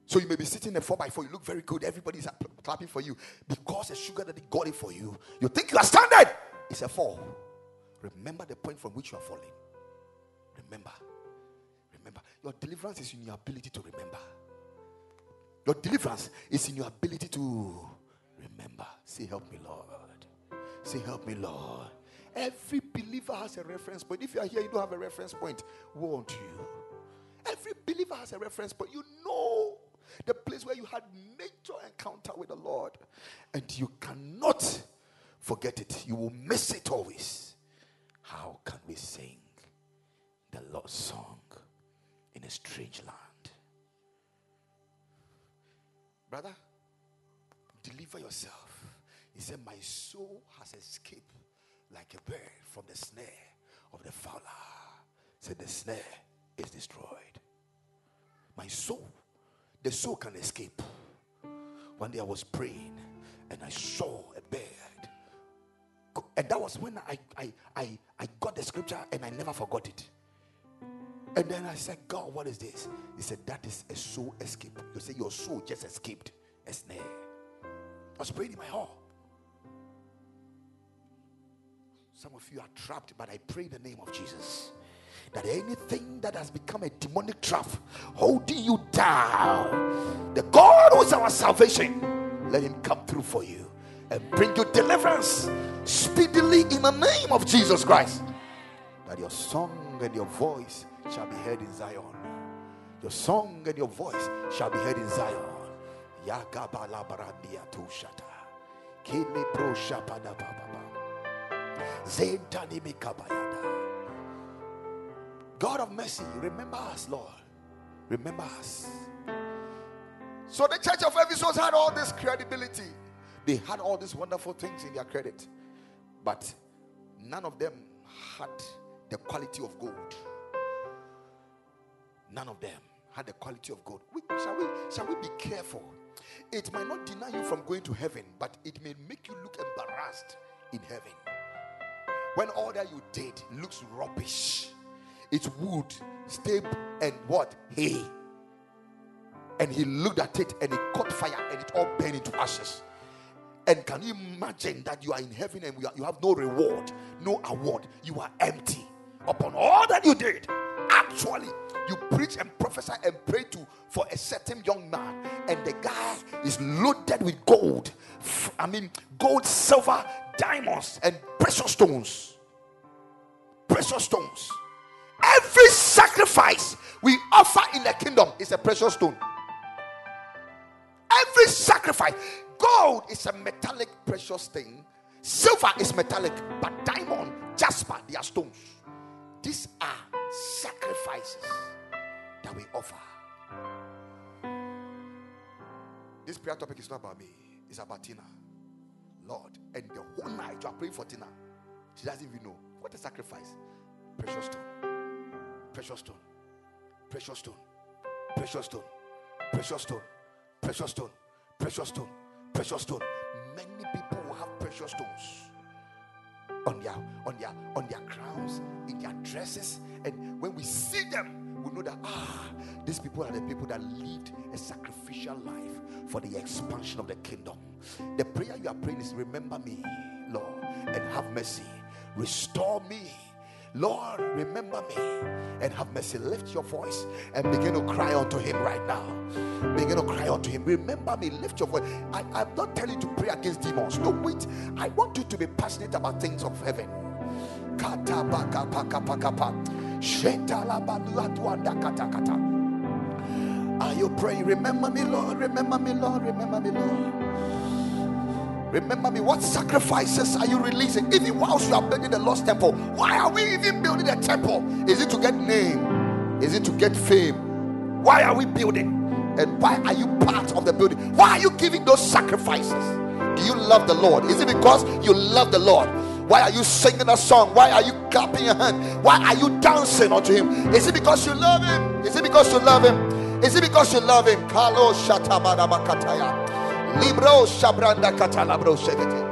So you may be sitting in a 4 by 4 you look very good, everybody's clapping for you because the sugar that they got it for you. You think you are standing, it's a fall. Remember the point from which you are falling. Remember. Remember. Your deliverance is in your ability to remember. Your deliverance is in your ability to remember. Say, Help me, Lord. Say, Help me, Lord. Every believer has a reference point. If you are here, you don't have a reference point, woe unto you. Every believer has a reference point. You know the place where you had major encounter with the Lord, and you cannot forget it. You will miss it always. How can we sing the Lord's song in a strange land. Brother, deliver yourself. He said, My soul has escaped like a bird from the snare of the fowler. He said, The snare is destroyed. My soul, the soul can escape. One day I was praying and I saw a bird. And that was when I, I, I, I got the scripture and I never forgot it. And then I said, God, what is this? He said, That is a soul escape. You say, Your soul just escaped a snare. I was praying in my heart. Some of you are trapped, but I pray in the name of Jesus that anything that has become a demonic trap holding you down, the God who is our salvation, let him come through for you and bring you deliverance speedily in the name of Jesus Christ. That your song and your voice shall be heard in Zion. Your song and your voice shall be heard in Zion. God of mercy, remember us, Lord. Remember us. So the church of Ephesus had all this credibility. They had all these wonderful things in their credit. But none of them had the quality of gold. None of them had the quality of gold. We, shall, we, shall we be careful? It might not deny you from going to heaven, but it may make you look embarrassed in heaven. When all that you did looks rubbish, it's wood, stable, and what? Hay. And he looked at it and it caught fire and it all burned into ashes. And can you imagine that you are in heaven and you have no reward, no award? You are empty upon all that you did. Actually, you preach and prophesy and pray to for a certain young man, and the guy is loaded with gold. I mean, gold, silver, diamonds, and precious stones. Precious stones. Every sacrifice we offer in the kingdom is a precious stone. Every sacrifice. Gold is a metallic, precious thing. Silver is metallic, but diamond, jasper, they are stones. These are sacrifices that we offer. This prayer topic is not about me, it's about Tina. Lord, and the whole night you are praying for Tina. She doesn't even know what a sacrifice. Precious stone, precious stone, precious stone, precious stone, precious stone, precious stone, precious stone, precious stone. Many people will have precious stones on their on their on their crowns, in their dresses, and when we see them, we know that ah, these people are the people that lived a sacrificial life for the expansion of the kingdom. The prayer you are praying is remember me, Lord, and have mercy. Restore me. Lord, remember me and have mercy. Lift your voice and begin to cry unto Him right now. Begin to cry unto Him. Remember me. Lift your voice. I, I'm not telling you to pray against demons. No, wait. I want you to be passionate about things of heaven. Are you praying? Remember me, Lord. Remember me, Lord. Remember me, Lord. Remember me. What sacrifices are you releasing? Even whilst you are building the lost temple, why are we even building a temple? Is it to get name? Is it to get fame? Why are we building? And why are you part of the building? Why are you giving those sacrifices? Do you love the Lord? Is it because you love the Lord? Why are you singing a song? Why are you clapping your hand? Why are you dancing unto Him? Is it because you love Him? Is it because you love Him? Is it because you love Him? Kalo. Libro shabranda katalabro shekete.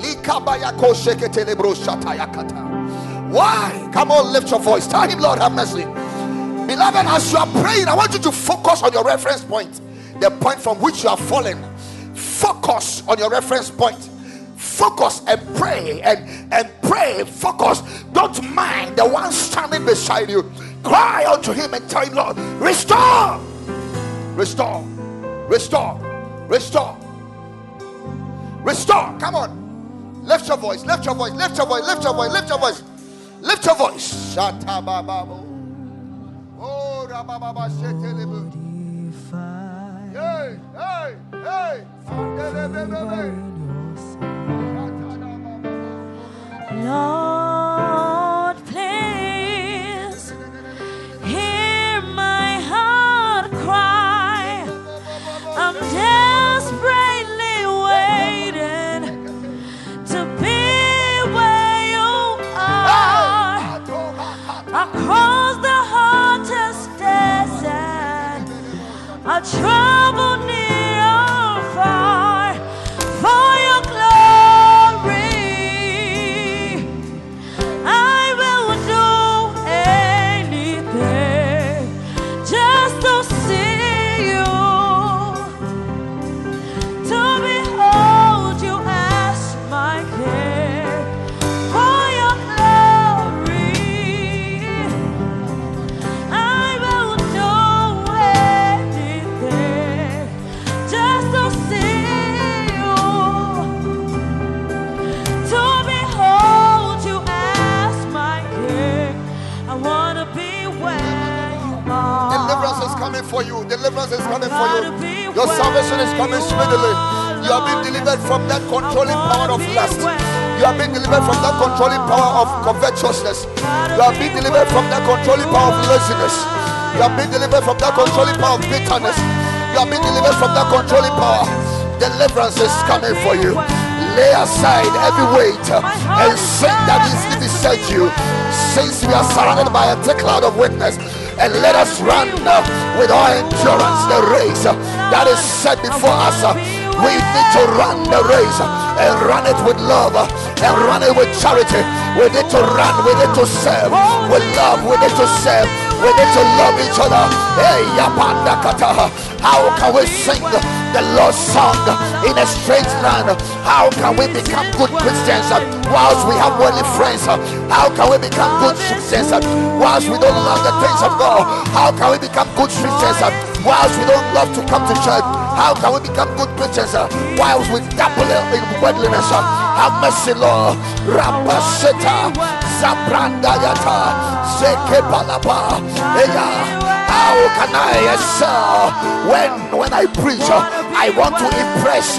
Likabayako shekete lebro shataya kata. Why? Come on, lift your voice. Tell him, Lord, have mercy. Beloved, as you are praying, I want you to focus on your reference point, the point from which you are falling. Focus on your reference point. Focus and pray and, and pray. Focus. Don't mind the one standing beside you. Cry unto him and tell him, Lord, restore, restore, restore, restore, restore. Come on. Lift your voice, lift your voice, lift your voice, lift your voice, lift your voice, lift your voice. Shatabababo. Oh, rabababa, shetelebe. Hey, hey, hey. Lord, troubled Deliverance is coming for you. Your salvation is coming speedily. You are being delivered from that controlling power of lust. You are being delivered from that controlling power of covetousness. You are being delivered from that controlling power of laziness. You are being delivered from that controlling power of bitterness. You are being delivered from that controlling power. Deliverance is coming for you. Lay aside every weight and sin that easily beset you. Since we are surrounded by a thick cloud of witness, and let us run uh, with all endurance the race uh, that is set before us. Uh, we need to run the race and run it with love and run it with charity. We need to run, we need to serve with love, we need to serve, we need to love each other. How can we sing the Lord's song in a strange land? How can we become good Christians whilst we have worldly friends? How can we become good Christians whilst we don't love the things of God? How can we become good Christians whilst we don't love to come to church? How can we become good Christians whilst we dabble in worldliness? Have mercy, Lord. Zabranda Yata, Seke Palapa, Eya. How can I excel when when I preach? uh, I want to impress.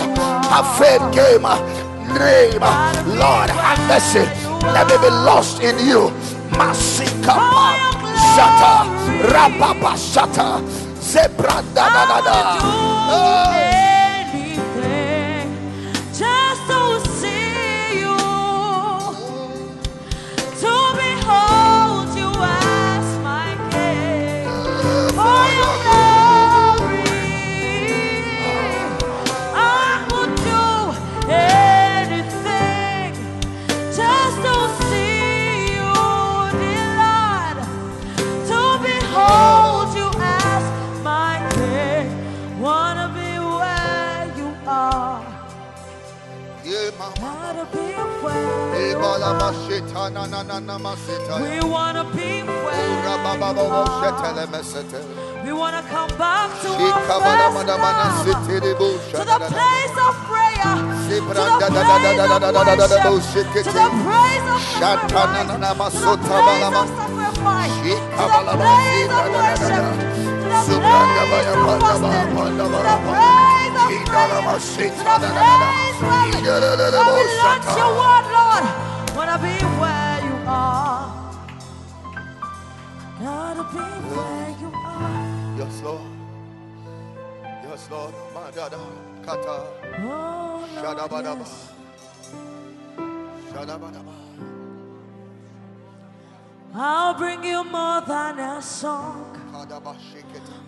Have faith game. uh, Name, uh, Lord, have mercy. Let me be lost in you. Masika Shata, Rapapa Shata, Zebranda da da da. Oh. We wanna be where Ura you baba are. We wanna come back to our first love. To the place of prayer. To the place of worship. To the place of sacrifice. To the place of sacrifice. To the place of worship. I'll bring you more than a song.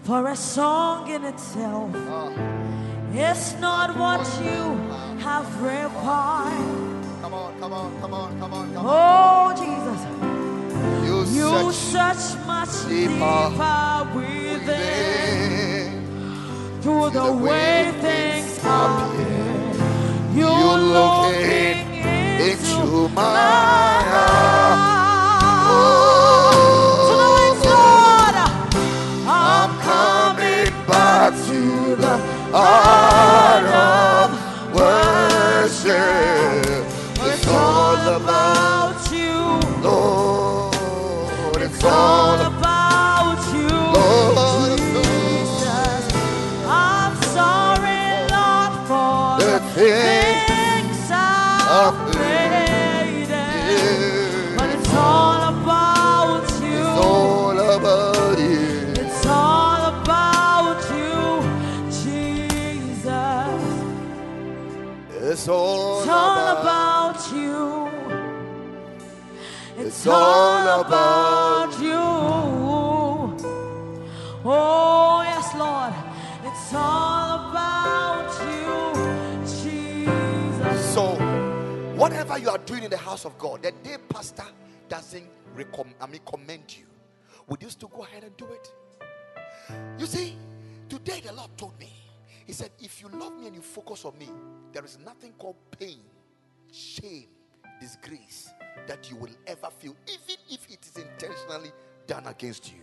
For a song in itself. Ah, is not what you have required. come on, come on, come on, come on, come on. Oh, Jesus, You, you search search much deeper deeper within. through the the way things appear. You looking into my the you are doing in the house of God, the day pastor doesn't recommend, I mean, commend you, would you still go ahead and do it? You see, today the Lord told me, He said, If you love me and you focus on me, there is nothing called pain, shame, disgrace that you will ever feel, even if it is intentionally done against you.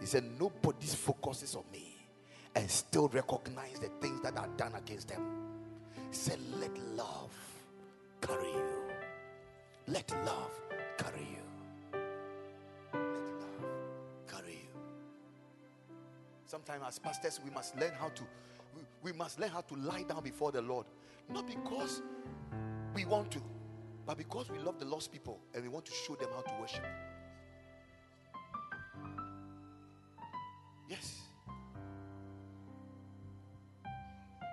He said, Nobody focuses on me and still recognize the things that are done against them. He said, Let love carry you. Let love carry you. Let love carry you. Sometimes as pastors we must learn how to we, we must learn how to lie down before the Lord. Not because we want to, but because we love the lost people and we want to show them how to worship. Yes.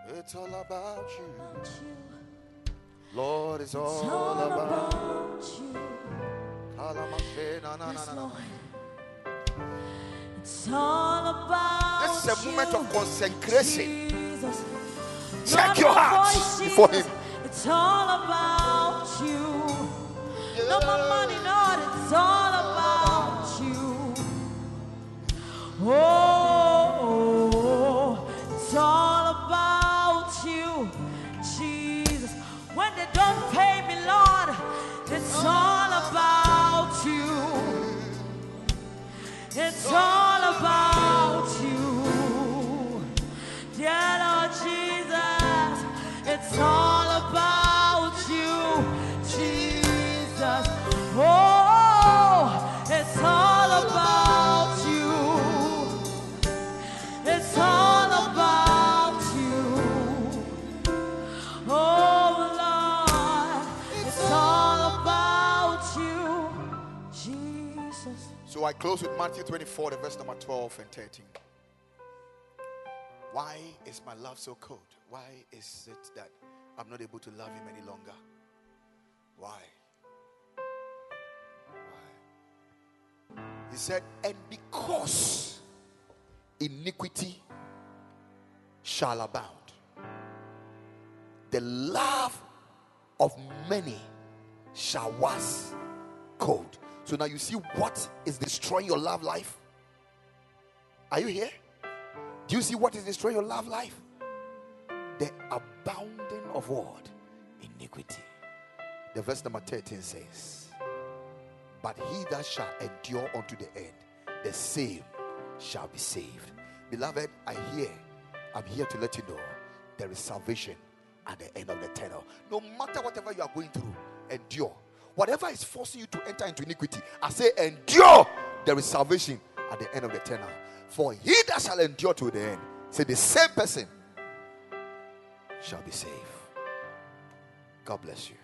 It's all about you. Lord, it's all about you. Kalamashe, na, na, na, na, na. It's all about This is a moment of consecration. Jesus. Check your heart before Him. It's all about you. Not my money, Lord. It's all about you. Oh, When they I close with Matthew 24, the verse number 12 and 13. Why is my love so cold? Why is it that I'm not able to love him any longer? Why? Why? He said, and because iniquity shall abound, the love of many shall wax cold. So now you see what is destroying your love life? Are you here? Do you see what is destroying your love life? The abounding of what? Iniquity. The verse number 13 says, But he that shall endure unto the end, the same shall be saved. Beloved, I hear, I'm here to let you know there is salvation at the end of the tunnel. No matter whatever you are going through, endure. Whatever is forcing you to enter into iniquity, I say, endure. There is salvation at the end of the tunnel. For he that shall endure to the end, say, the same person shall be saved. God bless you.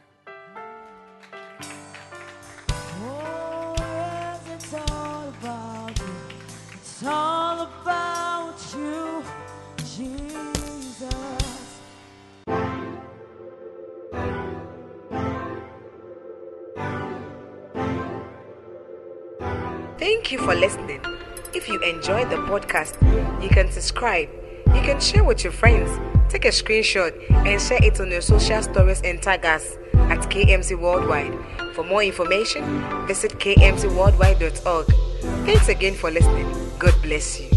Thank you for listening. If you enjoyed the podcast, you can subscribe. You can share with your friends. Take a screenshot and share it on your social stories and tag us at KMC Worldwide. For more information, visit kmcworldwide.org. Thanks again for listening. God bless you.